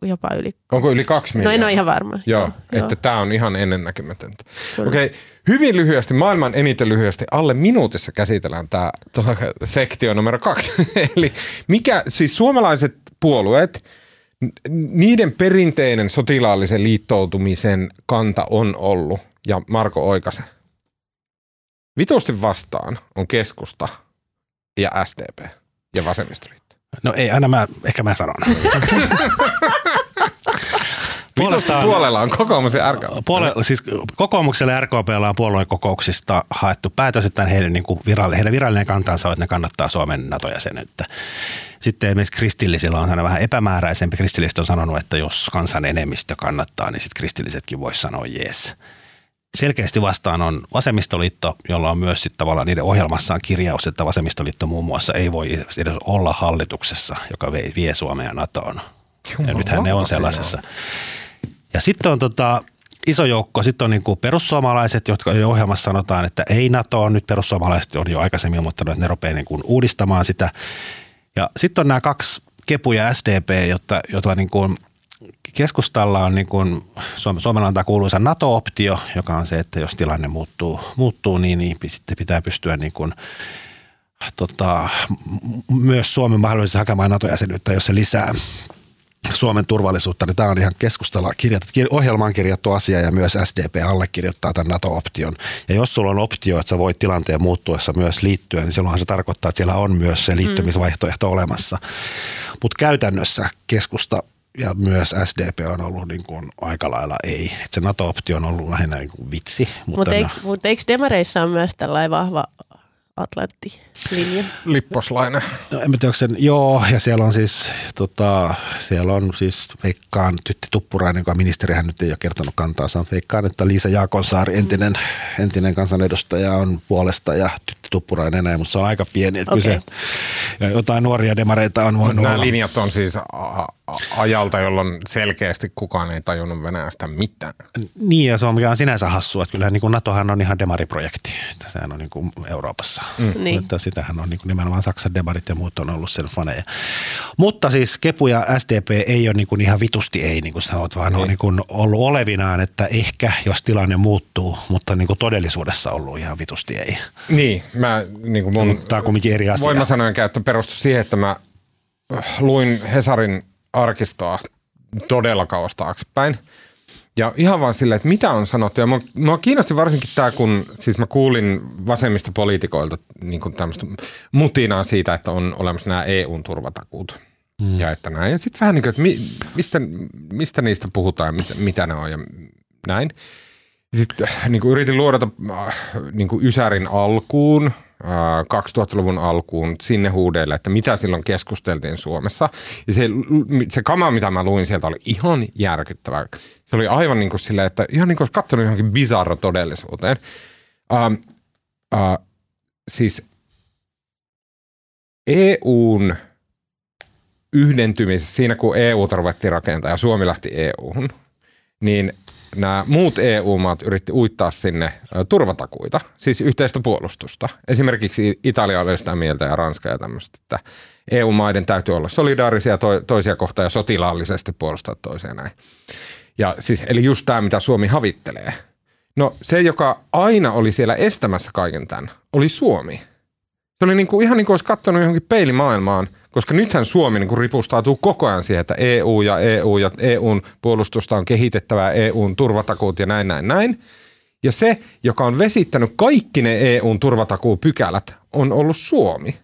jopa yli. Onko yli kaksi miljoonaa? No en ole ihan varma. Joo, joo että tämä on ihan ennennäkemätöntä. Okei, okay, hyvin lyhyesti, maailman eniten lyhyesti, alle minuutissa käsitellään tämä sektio numero kaksi. Eli mikä, siis suomalaiset puolueet, niiden perinteinen sotilaallisen liittoutumisen kanta on ollut, ja Marko Oikase, vitusti vastaan on keskusta ja SDP ja vasemmistoliitto. No ei, aina mä, ehkä mä sanon. Puolestaan, puolella on kokoomus ja RKP. Puole, siis kokoomukselle ja RKPllä on puoluekokouksista haettu päätös, että heidän, niin kuin virallinen, heidän virallinen kantansa on, että ne kannattaa Suomen NATO-jäsenyyttä. Sitten esimerkiksi kristillisillä on sellainen vähän epämääräisempi. Kristilliset on sanonut, että jos kansan enemmistö kannattaa, niin sitten kristillisetkin voisi sanoa jees. Selkeästi vastaan on vasemmistoliitto, jolla on myös sitten tavallaan niiden ohjelmassaan kirjaus, että vasemmistoliitto muun muassa ei voi edes olla hallituksessa, joka vie Suomea NATOon. Jumala, ja nythän ne on sellaisessa. Ja sitten on tota, iso joukko, sitten on niin kuin perussuomalaiset, jotka ohjelmassa sanotaan, että ei NATO on nyt perussuomalaiset on jo aikaisemmin ilmoittanut, että ne rupeaa niin kuin uudistamaan sitä. Ja sitten on nämä kaksi Kepu ja SDP, jotta, jota niin kuin keskustalla on niin kuin, Suomella antaa kuuluisa NATO-optio, joka on se, että jos tilanne muuttuu, muuttuu niin, niin sitten pitää pystyä niin kuin, tota, myös Suomen mahdollisesti hakemaan NATO-jäsenyyttä, jos se lisää Suomen turvallisuutta, niin tämä on ihan keskustella, kirjattu, ohjelmaan kirjattu asia ja myös SDP allekirjoittaa tämän NATO-option. Ja jos sulla on optio, että sä voit tilanteen muuttuessa myös liittyä, niin silloinhan se tarkoittaa, että siellä on myös se liittymisvaihtoehto mm. olemassa. Mutta käytännössä keskusta ja myös SDP on ollut niin kuin aika lailla ei. Et se NATO-optio on ollut lähinnä niin kuin vitsi. Mutta Mut eikö, no, mut eikö demareissa on myös tällainen vahva Atlantti linja. Lipposlainen. No, en tiedä, sen, joo, ja siellä on siis, tota, siellä on siis Veikkaan Tytti Tuppurainen, joka ministeri hän nyt ei ole kertonut kantaa, on Veikkaan, että Liisa Jaakonsaari, entinen, entinen kansanedustaja on puolesta ja Tytti Tuppurainen näin, mutta se on aika pieni, että okay. se, ja jotain nuoria demareita on voinut Nämä olla. linjat on siis ajalta, jolloin selkeästi kukaan ei tajunnut Venäjästä mitään. Niin, ja se on mikä on sinänsä hassu, että kyllähän niin kuin NATOhan on ihan demariprojekti, että sehän on niin kuin Euroopassa. Mm. Niin. Että sitähän on niin kuin nimenomaan Saksan demarit ja muut on ollut sen faneja. Mutta siis Kepu ja SDP ei ole niin kuin ihan vitusti ei, niin kuin sanot, vaan niin. on niin kuin ollut olevinaan, että ehkä jos tilanne muuttuu, mutta niin kuin todellisuudessa ollut ihan vitusti ei. Niin, mä niin kuin mun Tämä on kuitenkin eri asia. voimasanojen käyttö perustui siihen, että mä luin Hesarin arkistoa todella kauas taaksepäin. Ja ihan vaan silleen, että mitä on sanottu. Ja mua, mua kiinnosti varsinkin tämä, kun siis mä kuulin vasemmista poliitikoilta niin tämmöistä mutinaa siitä, että on olemassa nämä EUn turvatakuut. mm. ja että näin. Ja sitten vähän niin kuin, että mi, mistä, mistä niistä puhutaan ja mitä, mitä ne on ja näin. Sitten niin kuin yritin luodata äh, niin kuin Ysärin alkuun, 2000-luvun äh, alkuun sinne huudeille, että mitä silloin keskusteltiin Suomessa. Ja se, se kama, mitä mä luin sieltä, oli ihan järkyttävää. Se oli aivan niin kuin silleen, että ihan niin kuin olisi katsonut johonkin bizarro todellisuuteen. Uh, uh, siis EUn yhdentymisessä, siinä kun EU ruvettiin rakentaa ja Suomi lähti EUhun, niin nämä muut EU-maat yritti uittaa sinne turvatakuita, siis yhteistä puolustusta. Esimerkiksi Italia oli sitä mieltä ja Ranska ja tämmöistä, että EU-maiden täytyy olla solidaarisia to- toisia kohtaan ja sotilaallisesti puolustaa toisia näin. Ja siis, eli just tämä, mitä Suomi havittelee. No se, joka aina oli siellä estämässä kaiken tämän, oli Suomi. Se oli niin kuin, ihan niin kuin olisi katsonut johonkin peilimaailmaan – koska nythän Suomi niin ripustautuu koko ajan siihen, että EU ja EU ja EUn puolustusta on kehitettävää, EUn turvatakuut ja näin, näin, näin. Ja se, joka on vesittänyt kaikki ne EUn turvatakuupykälät, on ollut Suomi.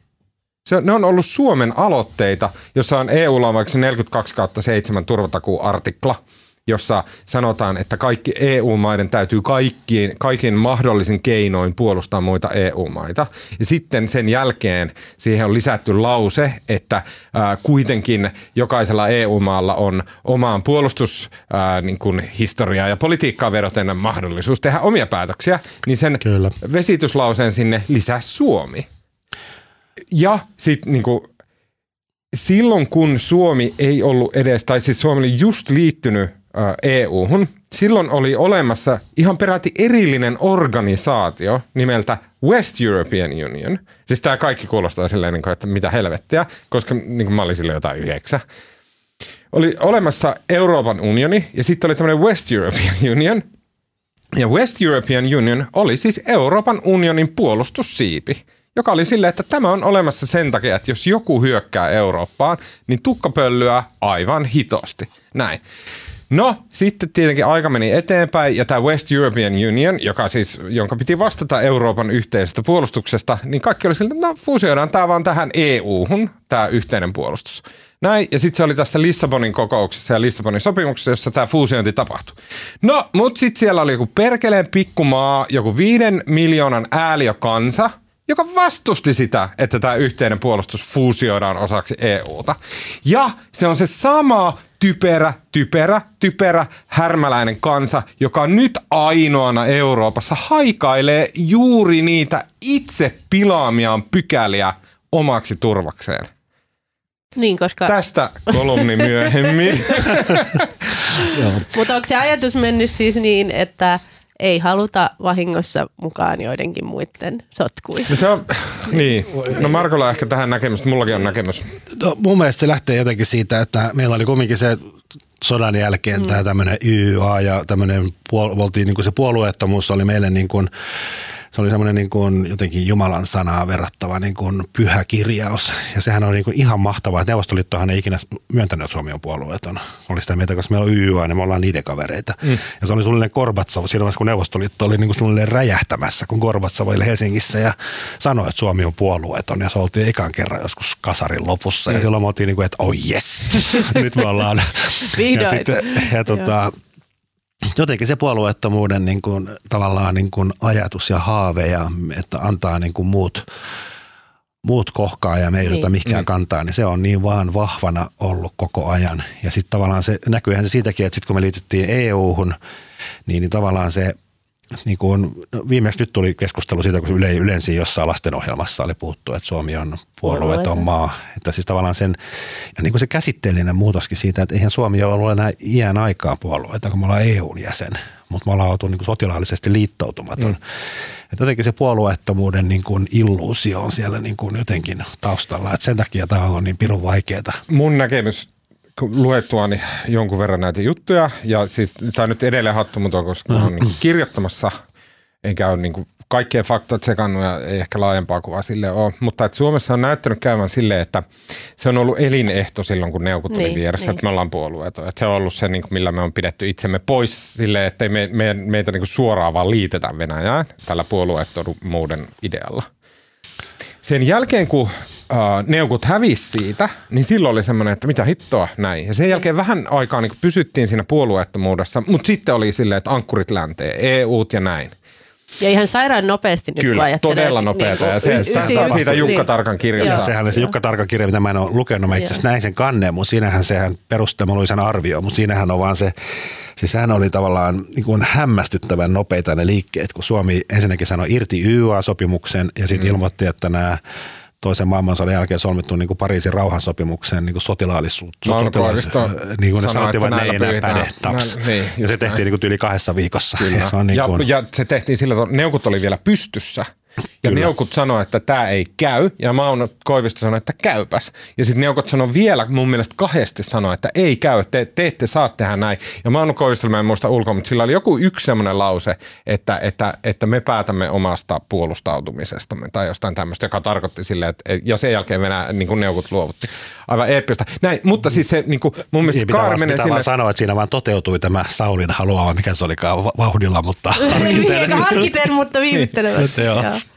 Se, ne on ollut Suomen aloitteita, jossa on EUlla on vaikka 42 7 turvatakuuartikla – jossa sanotaan, että kaikki EU-maiden täytyy kaikkiin, kaikin mahdollisin keinoin puolustaa muita EU-maita. Ja sitten sen jälkeen siihen on lisätty lause, että ää, kuitenkin jokaisella EU-maalla on omaan puolustushistoriaan niin ja politiikkaa vedoten mahdollisuus tehdä omia päätöksiä, niin sen Kyllä. vesityslauseen sinne lisää Suomi. Ja sitten niin silloin kun Suomi ei ollut edes, tai siis Suomi oli just liittynyt EU-hun. Silloin oli olemassa ihan peräti erillinen organisaatio nimeltä West European Union. Siis tämä kaikki kuulostaa silleen, niin että mitä helvettiä, koska niin kuin mä olin silleen jotain yhdeksä. Oli olemassa Euroopan unioni ja sitten oli tämmöinen West European Union. Ja West European Union oli siis Euroopan unionin puolustussiipi joka oli silleen, että tämä on olemassa sen takia, että jos joku hyökkää Eurooppaan, niin tukkapöllyä aivan hitosti. Näin. No, sitten tietenkin aika meni eteenpäin ja tämä West European Union, joka siis, jonka piti vastata Euroopan yhteisestä puolustuksesta, niin kaikki oli sillä, no fuusioidaan tämä vaan tähän EU-hun, tämä yhteinen puolustus. Näin, ja sitten se oli tässä Lissabonin kokouksessa ja Lissabonin sopimuksessa, jossa tämä fuusiointi tapahtui. No, mutta sitten siellä oli joku perkeleen pikkumaa, joku viiden miljoonan ääliökansa, joka vastusti sitä, että tämä yhteinen puolustus fuusioidaan osaksi EUta. Ja se on se sama typerä, typerä, typerä härmäläinen kansa, joka nyt ainoana Euroopassa haikailee juuri niitä itse pilaamiaan pykäliä omaksi turvakseen. Niin, koska... Tästä kolumni myöhemmin. Mutta onko se ajatus mennyt siis niin, että ei haluta vahingossa mukaan joidenkin muiden sotkuihin. No se on, niin. No Markolla on ehkä tähän näkemys, mullakin on näkemys. No, mun mielestä se lähtee jotenkin siitä, että meillä oli kumminkin se sodan jälkeen mm. tämä tämmöinen YYA ja tämmöinen puol- niin kuin se puolueettomuus oli meille niin kuin se oli semmoinen niin kuin jotenkin Jumalan sanaa verrattava niin kuin pyhä kirjaus. Ja sehän on niin kuin ihan mahtavaa, että Neuvostoliittohan ei ikinä myöntänyt, että Suomi on puolueeton. Oli sitä mieltä, koska meillä on YYA, niin me ollaan niiden kavereita. Mm. Ja se oli suunnilleen Korbatsov siinä vaiheessa, kun Neuvostoliitto oli niin kuin suunnilleen räjähtämässä, kun Korbatsov oli Helsingissä ja sanoi, että Suomi on puolueeton. Ja se oltiin ekan kerran joskus kasarin lopussa. Mm. Ja silloin me oltiin niin kuin, että oh yes, nyt me ollaan. ja, sitten, ja tota, jotenkin se puolueettomuuden niin kuin, tavallaan niin kuin ajatus ja haave ja että antaa niin kuin muut, muut kohkaa ja me ei niin. mihinkään mm. kantaa, niin se on niin vaan vahvana ollut koko ajan. Ja sitten tavallaan se näkyyhän se siitäkin, että sitten kun me liityttiin EU-hun, niin, niin tavallaan se niin kuin, viimeksi nyt tuli keskustelu siitä, kun yle, yleensä jossain lastenohjelmassa oli puhuttu, että Suomi on puolueeton maa. Että siis tavallaan sen, ja niin kuin se käsitteellinen muutoskin siitä, että eihän Suomi ole ollut enää iän aikaa puolueita, kun me ollaan EUn jäsen, mutta me ollaan oltu niin kuin sotilaallisesti liittoutumaton. Mm. Että jotenkin se puolueettomuuden niin kuin illuusio on siellä niin kuin jotenkin taustalla, että sen takia tämä on niin pirun vaikeaa. Mun näkemys luettuani jonkun verran näitä juttuja. Ja siis tämä on nyt edelleen hattumuton, koska olen niin kirjoittamassa, enkä ole niin kuin kaikkien faktat sekannut ja ei ehkä laajempaa kuvaa sille ole. Mutta että Suomessa on näyttänyt käyvän silleen, että se on ollut elinehto silloin, kun neuvot oli niin, vieressä, niin. että me ollaan puolueet. Että se on ollut se, niin kuin, millä me on pidetty itsemme pois silleen, että me, me, meitä niin kuin suoraan vaan liitetään Venäjään tällä puolueettomuuden idealla. Sen jälkeen, kun uh, neukut hävisi siitä, niin silloin oli semmoinen, että mitä hittoa näin. Ja sen jälkeen vähän aikaa niin pysyttiin siinä puolueettomuudessa, mutta sitten oli silleen, että ankkurit länteen, EU ja näin. Ja ihan sairaan nopeasti nyt Kyllä, todella nopeata. Niin ja se, tästä ysi- siitä Jukka niin. Tarkan kirjassa. Joo. Sehän oli se Jukka Tarkan kirja, mitä mä en ole lukenut. Mä itse asiassa näin sen kanneen, mutta siinähän sehän perustelu oli sen arvio, mutta siinähän on vaan se, siis sehän oli tavallaan niin kuin hämmästyttävän nopeita ne liikkeet, kun Suomi ensinnäkin sanoi irti YA-sopimuksen ja sitten mm. ilmoitti, että nämä toisen maailmansodan jälkeen solmittu niin kuin Pariisin rauhansopimuksen niin kuin sotilaallisuutta. Mauno Koivisto niin kuin ne sanottiin, että ne ei enää päde. Taps. näillä- niin, ja se tehtiin näin. niin kuin yli kahdessa viikossa. Ja, se on niin ja, kuin, ja se tehtiin sillä tavalla, neukut oli vielä pystyssä. Ja Kyllä. neukut sanoi, että tämä ei käy. Ja Mauno Koivisto sanoi, että käypäs. Ja sitten neukot sanoi vielä mun mielestä kahdesti sanoi, että ei käy, te, te ette saa tehdä näin. Ja Mauno Koivisto, mä en muista ulkoa, mutta sillä oli joku yksi semmoinen lause, että, että, että me päätämme omasta puolustautumisestamme tai jostain tämmöistä, joka tarkoitti silleen, että ja sen jälkeen Venäjä, niin kuin neukut luovutti. Aivan eeppistä. Näin, mutta siis se niin kuin, mun mielestä Niin, pitää, vaan, menee pitää silleen, vaan sanoa, että siinä vaan toteutui tämä Saulin haluama, mikä se olikaan va- vauhdilla, mutta Niin, Harkiten, mutta viivyttelemättä.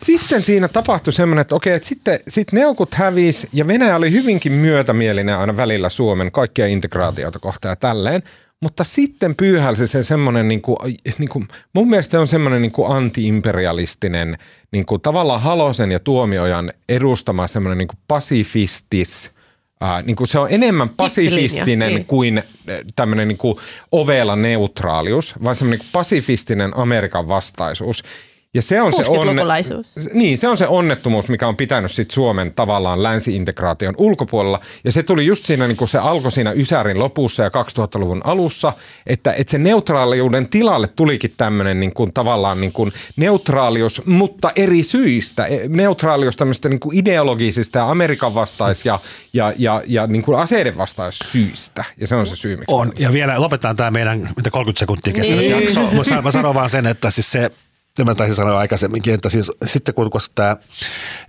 Sitten siinä tapahtui semmoinen, että okei, että sitten sit neukut hävisi ja Venäjä oli hyvinkin myötämielinen aina välillä Suomen kaikkia integraatioita kohtaan ja tälleen. Mutta sitten pyyhälsi se semmoinen, niin kuin, niin kuin, mun mielestä se on semmoinen niin kuin anti-imperialistinen, niin kuin tavallaan Halosen ja Tuomiojan edustama semmoinen niin kuin pasifistis, Ää, niin kuin se on enemmän pasifistinen kuin tämmöinen niin kuin ovela neutraalius, vaan semmoinen niin pasifistinen Amerikan vastaisuus. Ja se on se, onne, 60-lukulaisuus. niin, se on se onnettomuus, mikä on pitänyt sit Suomen tavallaan länsi-integraation ulkopuolella. Ja se tuli just siinä, niin kun se alkoi siinä Ysärin lopussa ja 2000-luvun alussa, että, että se neutraaliuden tilalle tulikin tämmöinen niin kuin, tavallaan niin kuin neutraalius, mutta eri syistä. E, Neutraalius tämmöistä niin kuin ideologisista ja Amerikan vastais ja, ja, ja, ja niin kuin aseiden vastais syistä. Ja se on se syy, miksi On. Ja vielä lopetetaan tämä meidän mitä 30 sekuntia kestänyt Niin. jakso. Mä sanon vaan sen, että siis se ja mä taisin sanoa aikaisemminkin, että siis sitten kun koska tämä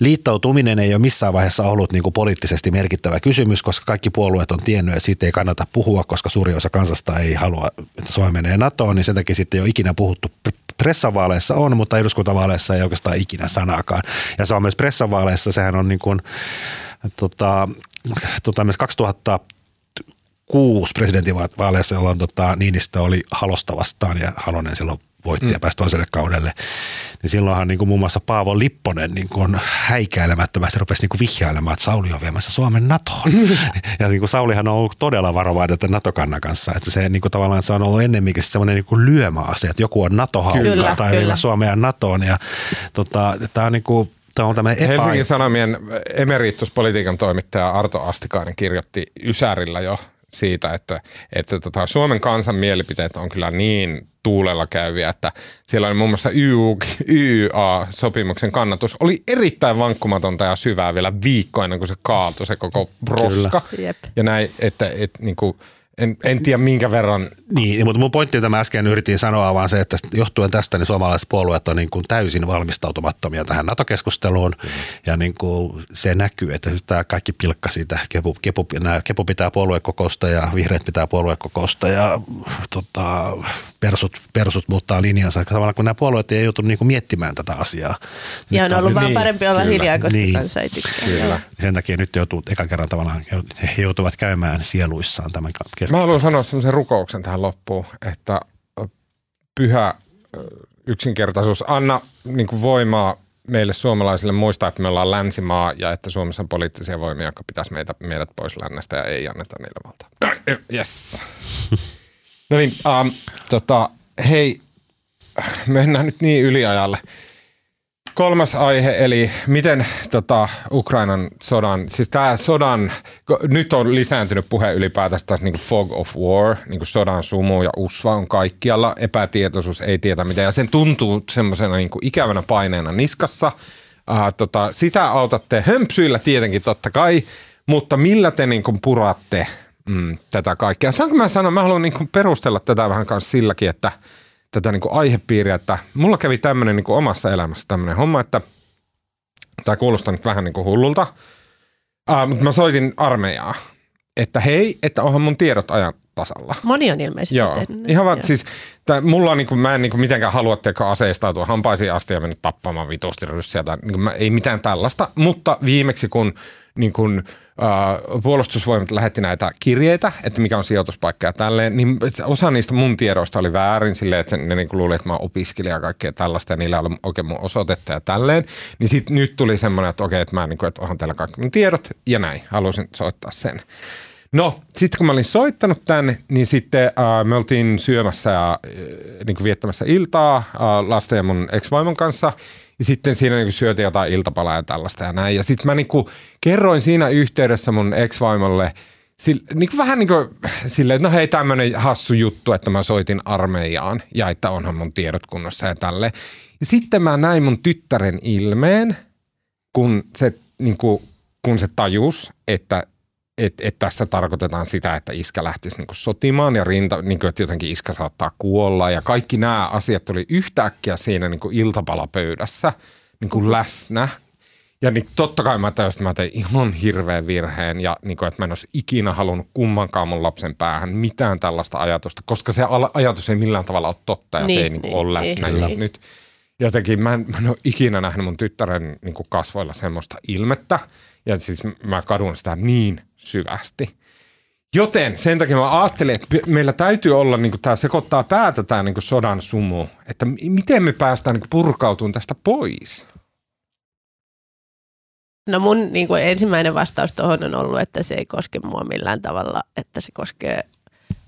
liittoutuminen ei ole missään vaiheessa ollut niin kuin poliittisesti merkittävä kysymys, koska kaikki puolueet on tiennyt, että siitä ei kannata puhua, koska suuri osa kansasta ei halua, että Suomi menee NATOon, niin sen takia sitten ei ole ikinä puhuttu. Pressavaaleissa on, mutta eduskuntavaaleissa ei oikeastaan ikinä sanaakaan. Ja se on myös pressavaaleissa, sehän on niin kuin, tota, tota, myös 2000 kuusi presidentinvaaleissa, jolloin tota, Niinistö oli Halosta vastaan ja Halonen silloin voitti mm. ja pääsi toiselle kaudelle. Niin silloinhan niin kuin muun muassa Paavo Lipponen niin kuin häikäilemättömästi rupesi niin kuin vihjailemaan, että Sauli on viemässä Suomen NATOon. ja niin kuin Saulihan on ollut todella varovainen tämän NATO-kannan kanssa. Että se niin kuin tavallaan se on ollut ennemminkin semmoinen niin kuin lyömäase, että joku on nato Kyllä, tai kyllä. Suomea NATOon. Ja tota, tämä on niin kuin, Tämä on epä... Helsingin Sanomien emerituspolitiikan toimittaja Arto Astikainen kirjoitti Ysärillä jo siitä, että, että tota, Suomen kansan mielipiteet on kyllä niin tuulella käyviä, että siellä oli muun muassa YYA-sopimuksen kannatus oli erittäin vankkumatonta ja syvää vielä viikko ennen kuin se kaatui se koko roska. Ja näin, että et, niin kuin, en, en tiedä minkä verran Niin, mutta mun pointti, jota mä äsken yritin sanoa, on vaan se, että johtuen tästä niin suomalaiset puolueet on niin kuin täysin valmistautumattomia tähän NATO-keskusteluun. Mm. Ja niin kuin se näkyy, että tämä kaikki pilkka siitä, kepu, kepu, nää, kepu pitää puoluekokousta ja vihreät pitää puoluekokousta ja tota, persut, persut muuttaa linjansa. Tavallaan kun nämä puolueet ei joutunut niin kuin miettimään tätä asiaa. Ja Nyt on ollut vaan niin, parempi olla kyllä, hiljaa, koska niin. kansa ei tykkää. Kyllä. Sen takia nyt joutuu ekan kerran tavallaan, he joutuvat käymään sieluissaan tämän Mä haluan sanoa semmoisen rukouksen tähän loppuun, että pyhä yksinkertaisuus, anna niin voimaa meille suomalaisille muistaa, että me ollaan länsimaa ja että Suomessa on poliittisia voimia, jotka pitäisi meitä, meidät pois lännestä ja ei anneta niille valtaa. Yes. No niin, um, tota, hei, mennään nyt niin yliajalle. Kolmas aihe, eli miten tota, Ukrainan sodan, siis tämä sodan, nyt on lisääntynyt puhe ylipäätänsä tässä niin fog of war, niin sodan sumu ja usva on kaikkialla, epätietoisuus ei tietä mitä, ja sen tuntuu semmoisena niin ikävänä paineena niskassa. Uh, tota, sitä autatte hömpsyillä tietenkin totta kai, mutta millä te niin kuin puratte mm, tätä kaikkea? Saanko mä sanoa, mä haluan niin kuin perustella tätä vähän kanssa silläkin, että tätä niin kuin aihepiiriä, että mulla kävi tämmöinen niin kuin omassa elämässä tämmöinen homma, että tämä kuulostaa nyt vähän niin kuin hullulta, uh, mutta mä soitin armeijaa. että hei, että onhan mun tiedot ajan tasalla. Moni on ilmeisesti Joo, tehnyt ihan vaan Joo. siis, tää, mulla on niinku, mä en niinku mitenkään halua teikö aseistautua hampaisiin asti ja mennä tappamaan vitusti ryssiä tai niinku, mä, ei mitään tällaista, mutta viimeksi kun niin kun, äh, puolustusvoimat lähetti näitä kirjeitä, että mikä on sijoituspaikka ja tälleen, niin osa niistä mun tiedoista oli väärin silleen, että ne niin luuli, että mä opiskelija ja kaikkea tällaista ja niillä oli oikein mun osoitetta ja tälleen. Niin sit nyt tuli semmoinen, että okei, että mä niin kuin, että onhan teillä kaikki mun tiedot ja näin, halusin soittaa sen. No, sitten kun mä olin soittanut tänne, niin sitten äh, me oltiin syömässä ja äh, niin kuin viettämässä iltaa äh, lasten ja mun ex-vaimon kanssa. Ja sitten siinä niin syötiin jotain iltapalaa ja tällaista ja näin. Ja sitten mä niin kerroin siinä yhteydessä mun ex-vaimolle Sille, niin vähän niin kuin silleen, että no hei tämmöinen hassu juttu, että mä soitin armeijaan ja että onhan mun tiedot kunnossa ja tälle. Ja sitten mä näin mun tyttären ilmeen, kun se, niin kuin, kun se tajus, että että et tässä tarkoitetaan sitä, että iskä lähtisi niinku sotimaan ja rinta, niinku, että jotenkin iskä saattaa kuolla. Ja kaikki nämä asiat oli yhtäkkiä siinä niinku iltapalapöydässä niinku läsnä. Ja niin totta kai mä että mä tein ihan hirveän virheen ja niin kuin, että mä en olisi ikinä halunnut kummankaan mun lapsen päähän mitään tällaista ajatusta, koska se ajatus ei millään tavalla ole totta ja Niin, se ei niin niin, ole läsnä niin, just niin. nyt. Jotenkin mä en, mä en ole ikinä nähnyt mun tyttären niin kuin kasvoilla semmoista ilmettä ja siis mä kadun sitä niin syvästi. Joten sen takia mä ajattelin, että meillä täytyy olla, niin tämä sekoittaa päätä tämä niin sodan sumu, että miten me päästään niin purkautumaan tästä pois. No mun niin kuin ensimmäinen vastaus tuohon on ollut, että se ei koske mua millään tavalla, että se koskee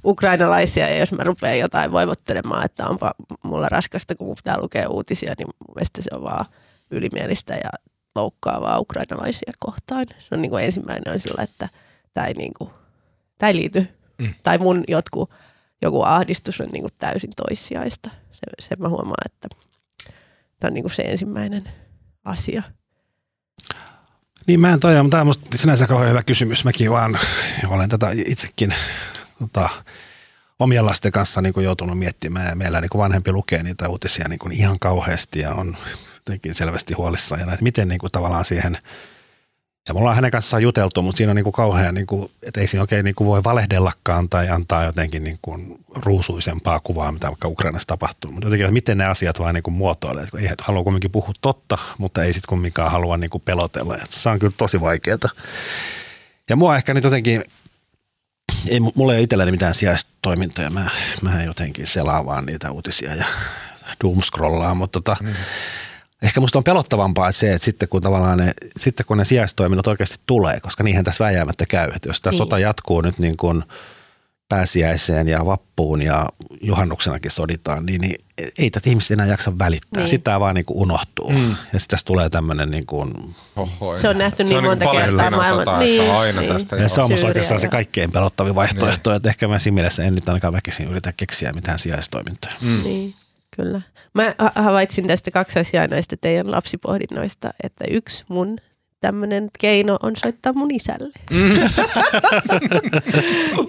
ukrainalaisia ja jos mä rupean jotain voivottelemaan, että onpa mulla raskasta, kun mun pitää lukea uutisia, niin mun mielestä se on vaan ylimielistä ja loukkaavaa ukrainalaisia kohtaan. Se on niin kuin ensimmäinen on sillä, että tämä ei, niin kuin, tämä ei liity. Mm. Tai mun jotku, joku ahdistus on niin kuin täysin toissijaista. Se, sen mä huomaan, että tämä on niin kuin se ensimmäinen asia. Niin mä en tajua, mutta tämä on musta sinänsä kauhean hyvä kysymys. Mäkin vaan olen tätä itsekin tota, omien lasten kanssa niin kuin joutunut miettimään ja meillä niin kuin vanhempi lukee niitä uutisia niin kuin ihan kauheasti ja on jotenkin selvästi huolissaan ja näitä, miten niin kuin tavallaan siihen ja mulla on hänen kanssaan juteltu, mutta siinä on niin kuin kauhean, niin kuin, että ei siinä oikein niin kuin voi valehdellakaan tai antaa jotenkin niin kuin ruusuisempaa kuvaa, mitä vaikka Ukrainassa tapahtuu. Mutta jotenkin, että miten ne asiat vaan niin kuin muotoilee. Että ei halua kumminkin puhua totta, mutta ei sitten kumminkaan halua niin kuin pelotella. Ja se on kyllä tosi vaikeaa. Ja mua ehkä nyt jotenkin, ei, mulla ei ole itselläni mitään sijaistoimintoja. Mä, mä jotenkin selaan vaan niitä uutisia ja doomscrollaan, mutta tota, mm. ehkä musta on pelottavampaa että se, että sitten kun tavallaan ne, sitten kun ne sijaistoiminnot oikeasti tulee, koska niihin tässä vääjäämättä käy. Että jos tämä Niin. sota jatkuu nyt niin kuin pääsiäiseen ja vappuun ja juhannuksenakin soditaan, niin, niin ei tätä ihmiset enää jaksa välittää. Niin. Niin. Tämä vaan niin kuin unohtuu. Mm. Ja sitten tässä tulee tämmöinen niin kuin, Oho, Se on nähty niin kuin monta kertaa Palestiinan maailman- niin, aina niin. tästä ja se on musta oikeastaan se kaikkein pelottavin vaihtoehto, niin. että ehkä mä siinä mielessä en nyt ainakaan väkisin yritä keksiä mitään sijaistoimintoja. Mm. Niin, kyllä. Mä ha- havaitsin tästä kaksi asiaa näistä teidän lapsipohdinnoista, että yksi mun tämmöinen keino on soittaa mun isälle. Mm.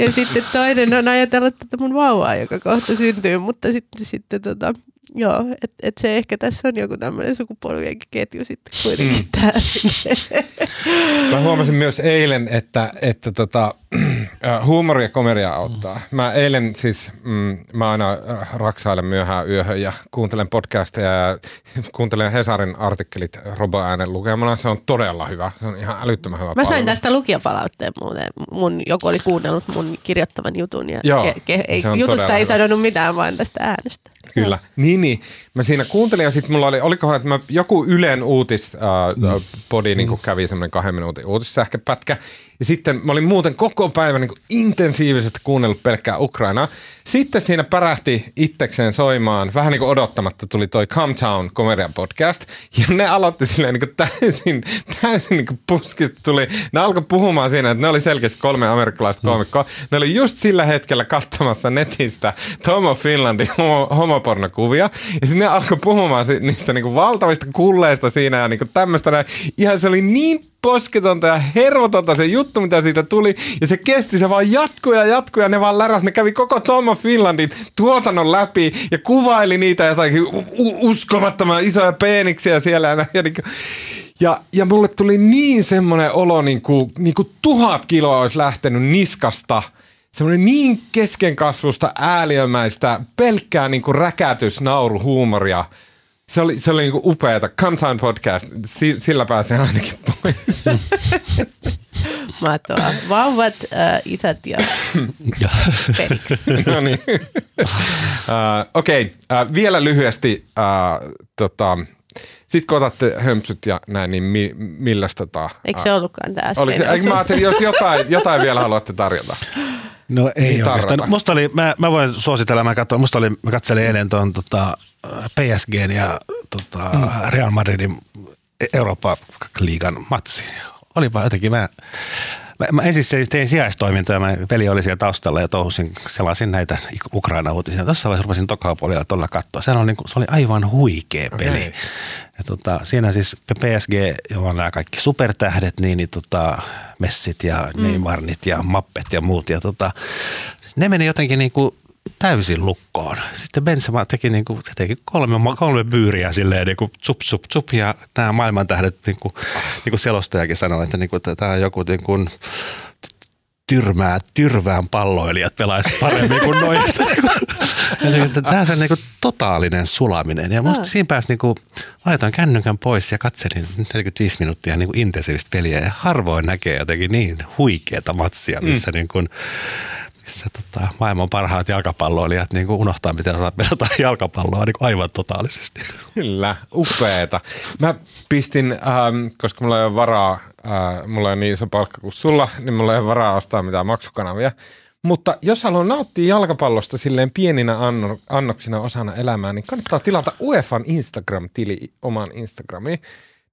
ja sitten toinen on ajatella tätä mun vauvaa, joka kohta syntyy, mutta sitten, sitten tota, joo, että et se ehkä tässä on joku tämmöinen sukupolvien ketju sitten kuitenkin mm. Mä huomasin myös eilen, että, että tota, huumori ja komedia auttaa. Mä eilen siis, mm, mä aina raksailen myöhään yöhön ja kuuntelen podcasteja ja kuuntelen Hesarin artikkelit roboäänen lukemana. Se on todella hyvä. Se on ihan älyttömän hyvä Mä sain palvelu. tästä lukijapalautteen muuten. Mun, joku oli kuunnellut mun kirjoittavan jutun ja Joo, ke, ke, ei, jutusta ei hyvä. sanonut mitään vaan tästä äänestä. Kyllä. Niin, niin. Mä siinä kuuntelin ja sitten mulla oli, olikohan, että mä, joku Ylen uutis äh, podi niin kävi semmoinen kahden minuutin uutissähkepätkä. Ja sitten mä olin muuten koko päivän niin intensiivisesti kuunnellut pelkkää Ukrainaa. Sitten siinä pärähti itsekseen soimaan, vähän niin kuin odottamatta tuli toi Come Town Komedia podcast. Ja ne aloitti silleen niin täysin, täysin niin puskista tuli. Ne alkoi puhumaan siinä, että ne oli selkeästi kolme amerikkalaista koomikkoa. Ne oli just sillä hetkellä katsomassa netistä Tom of Finlandin homo, homopornokuvia. Ja sitten ne alkoi puhumaan niistä niin valtavista kulleista siinä ja niin tämmöistä. Ihan se oli niin posketonta ja hervotonta se juttu, mitä siitä tuli. Ja se kesti, se vaan jatkui ja jatkui ja ne vaan läräs. Ne kävi koko Tom of Finlandin tuotannon läpi ja kuvaili niitä jotakin u- uskomattoman isoja peeniksiä siellä. Ja, ja, niin kuin, Ja, ja mulle tuli niin semmoinen olo, niin kuin, niin kuin tuhat kiloa olisi lähtenyt niskasta. Semmoinen niin keskenkasvusta, ääliömäistä, pelkkää niin kuin räkätys, nauru, huumoria. Se oli, se oli niin kuin upeata. Come Time Podcast, sillä pääsee ainakin pois. Mahtavaa. Vauvat, äh, isät ja peliksi. no niin. uh, Okei, okay. uh, vielä lyhyesti. Uh, tota, sitten kun otatte hömpsyt ja näin, niin mi, millä tota... Eikö se ollutkaan tämä Oliko, Mä ajattelin, jos jotain, jotain vielä haluatte tarjota. No ei niin oikeastaan. Musta oli, mä, mä voin suositella, mä, katsoin, musta oli, mä katselin eilen tuon tota, PSGn ja tota, mm. Real Madridin Eurooppa-liigan matsi. Olipa jotenkin, mä, Mä, mä ensin tein sijaistoimintaa, mä, peli oli siellä taustalla ja touhusin, selasin näitä Ukraina-uutisia. Tuossa vaiheessa rupesin tokaa puolella tuolla katsoa. Se oli, niin kuin, se oli aivan huikea peli. Okay. Ja tota, siinä siis PSG, jolla on nämä kaikki supertähdet, niin, niin tota, Messit ja mm. Neymarnit ja Mappet ja muut. Ja tota, ne meni jotenkin niin kuin täysin lukkoon. Sitten Benzema teki, niin kuin, se teki kolme, kolme byyriä silleen niin kuin tsup, tsup, tsup, ja nämä maailman tähdet, niin kuin, niin kuin selostajakin sanoi, että, niin kuin, että tämä on joku niin kuin, tyrmää, tyrvään palloilijat pelaisi paremmin kuin noin. Eli tämä on niin kuin totaalinen sulaminen. Ja musta siinä pääsi, niin kuin, laitoin kännykän pois ja katselin 45 minuuttia niin kuin intensiivistä peliä. Ja harvoin näkee jotenkin niin huikeata matsia, missä mm. niin kuin, missä tota, maailman parhaat jalkapalloilijat niin kuin unohtaa, miten osaat pelata jalkapalloa niin kuin aivan totaalisesti. Kyllä, upeeta. Mä pistin, ähm, koska mulla ei ole varaa, äh, mulla ei ole niin iso palkka kuin sulla, niin mulla ei ole varaa ostaa mitään maksukanavia. Mutta jos haluaa nauttia jalkapallosta silleen pieninä anno, annoksina osana elämää, niin kannattaa tilata UEFan Instagram-tili omaan Instagramiin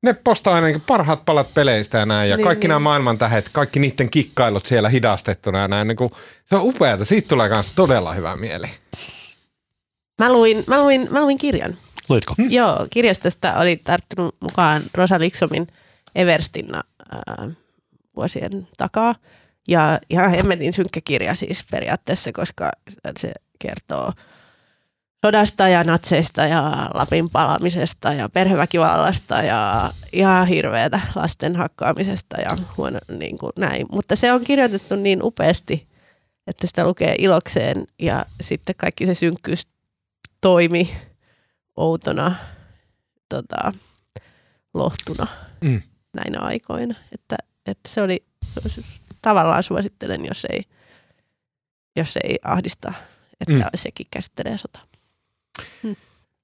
ne postaa aina niin parhaat palat peleistä ja näin, ja niin, kaikki niin. nämä maailman tähet, kaikki niiden kikkailut siellä hidastettuna ja näin, niin kuin, se on upeaa, siitä tulee myös todella hyvä mieli. Mä luin, mä luin, mä luin kirjan. Luitko? Hmm? Joo, kirjastosta oli tarttunut mukaan Rosa Liksomin Everstinna äh, vuosien takaa. Ja ihan hemmetin synkkä kirja siis periaatteessa, koska se kertoo – sodasta ja natseista ja Lapin palamisesta ja perheväkivallasta ja ihan hirveätä lasten hakkaamisesta ja huono, niin kuin näin. Mutta se on kirjoitettu niin upeasti, että sitä lukee ilokseen ja sitten kaikki se synkkyys toimi outona tota, lohtuna mm. näinä aikoina. Että, että se oli, tavallaan suosittelen, jos ei, jos ei ahdista, että mm. sekin käsittelee sotaa.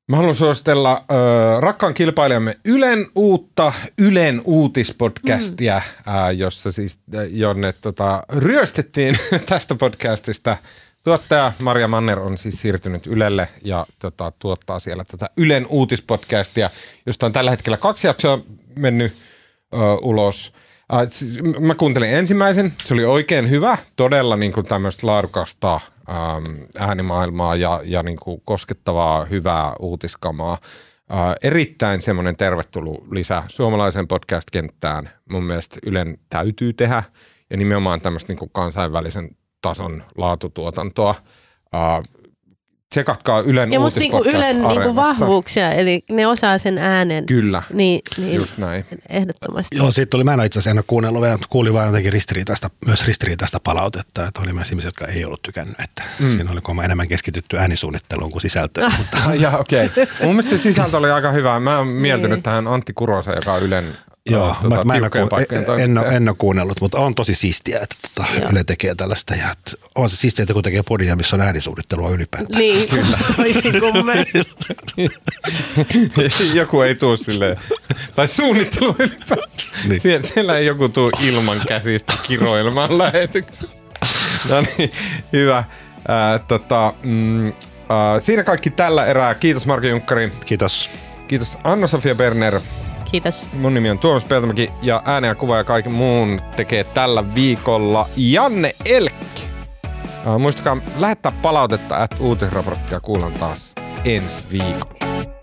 Mä haluan suositella äh, rakkaan kilpailijamme Ylen uutta Ylen uutispodcastia, mm. äh, jossa siis, jonne tota, ryöstettiin tästä podcastista. Tuottaja Maria Manner on siis siirtynyt Ylelle ja tota, tuottaa siellä tätä Ylen uutispodcastia, josta on tällä hetkellä kaksi jaksoa mennyt äh, ulos – mä kuuntelin ensimmäisen, se oli oikein hyvä, todella niin kuin tämmöistä laadukasta ähm, äänimaailmaa ja, ja niin kuin koskettavaa, hyvää uutiskamaa. Äh, erittäin semmoinen tervetullut lisä suomalaisen podcast-kenttään. Mun mielestä Ylen täytyy tehdä ja nimenomaan tämmöistä niin kuin kansainvälisen tason laatutuotantoa. Äh, tsekatkaa Ylen Ja musta niinku Ylen niinku vahvuuksia, eli ne osaa sen äänen. Kyllä, niin, niin just näin. Ehdottomasti. Joo, siitä tuli, mä en itse asiassa en ole kuunnellut, vaan kuulin vain jotenkin ristiriitaista, myös ristiriitaista palautetta, että oli myös ihmisiä, jotka ei ollut tykännyt, että mm. siinä oli koma enemmän keskitytty äänisuunnitteluun kuin sisältöön. mutta... ja, okei. Okay. Mun mielestä se sisältö oli aika hyvä. Mä oon mieltynyt niin. tähän Antti Kurosen, joka on Ylen Joo, tuota, mä, mä en, ole, en, ole, en ole kuunnellut, mutta on tosi siistiä, että tota, Yle tekee tällaista. Ja että on se siistiä, että kun tekee podia, missä on äänisuunnittelua ylipäätään. Niin, kyllä. toisin kuin me. joku ei tuu silleen, tai suunnittelu ylipäätään. Niin. Siellä, siellä ei joku tuu ilman käsistä kiroilmaan lähetyksen. No niin, hyvä. Äh, tota, mm, äh, siinä kaikki tällä erää. Kiitos Marko Junkkari. Kiitos. Kiitos Anna-Sofia Berner. Kiitos. Mun nimi on Tuomas Peltomäki ja äänen ja kuva ja kaiken muun tekee tällä viikolla Janne Elkki. Uh, muistakaa lähettää palautetta, että uutisraporttia kuullaan taas ensi viikolla.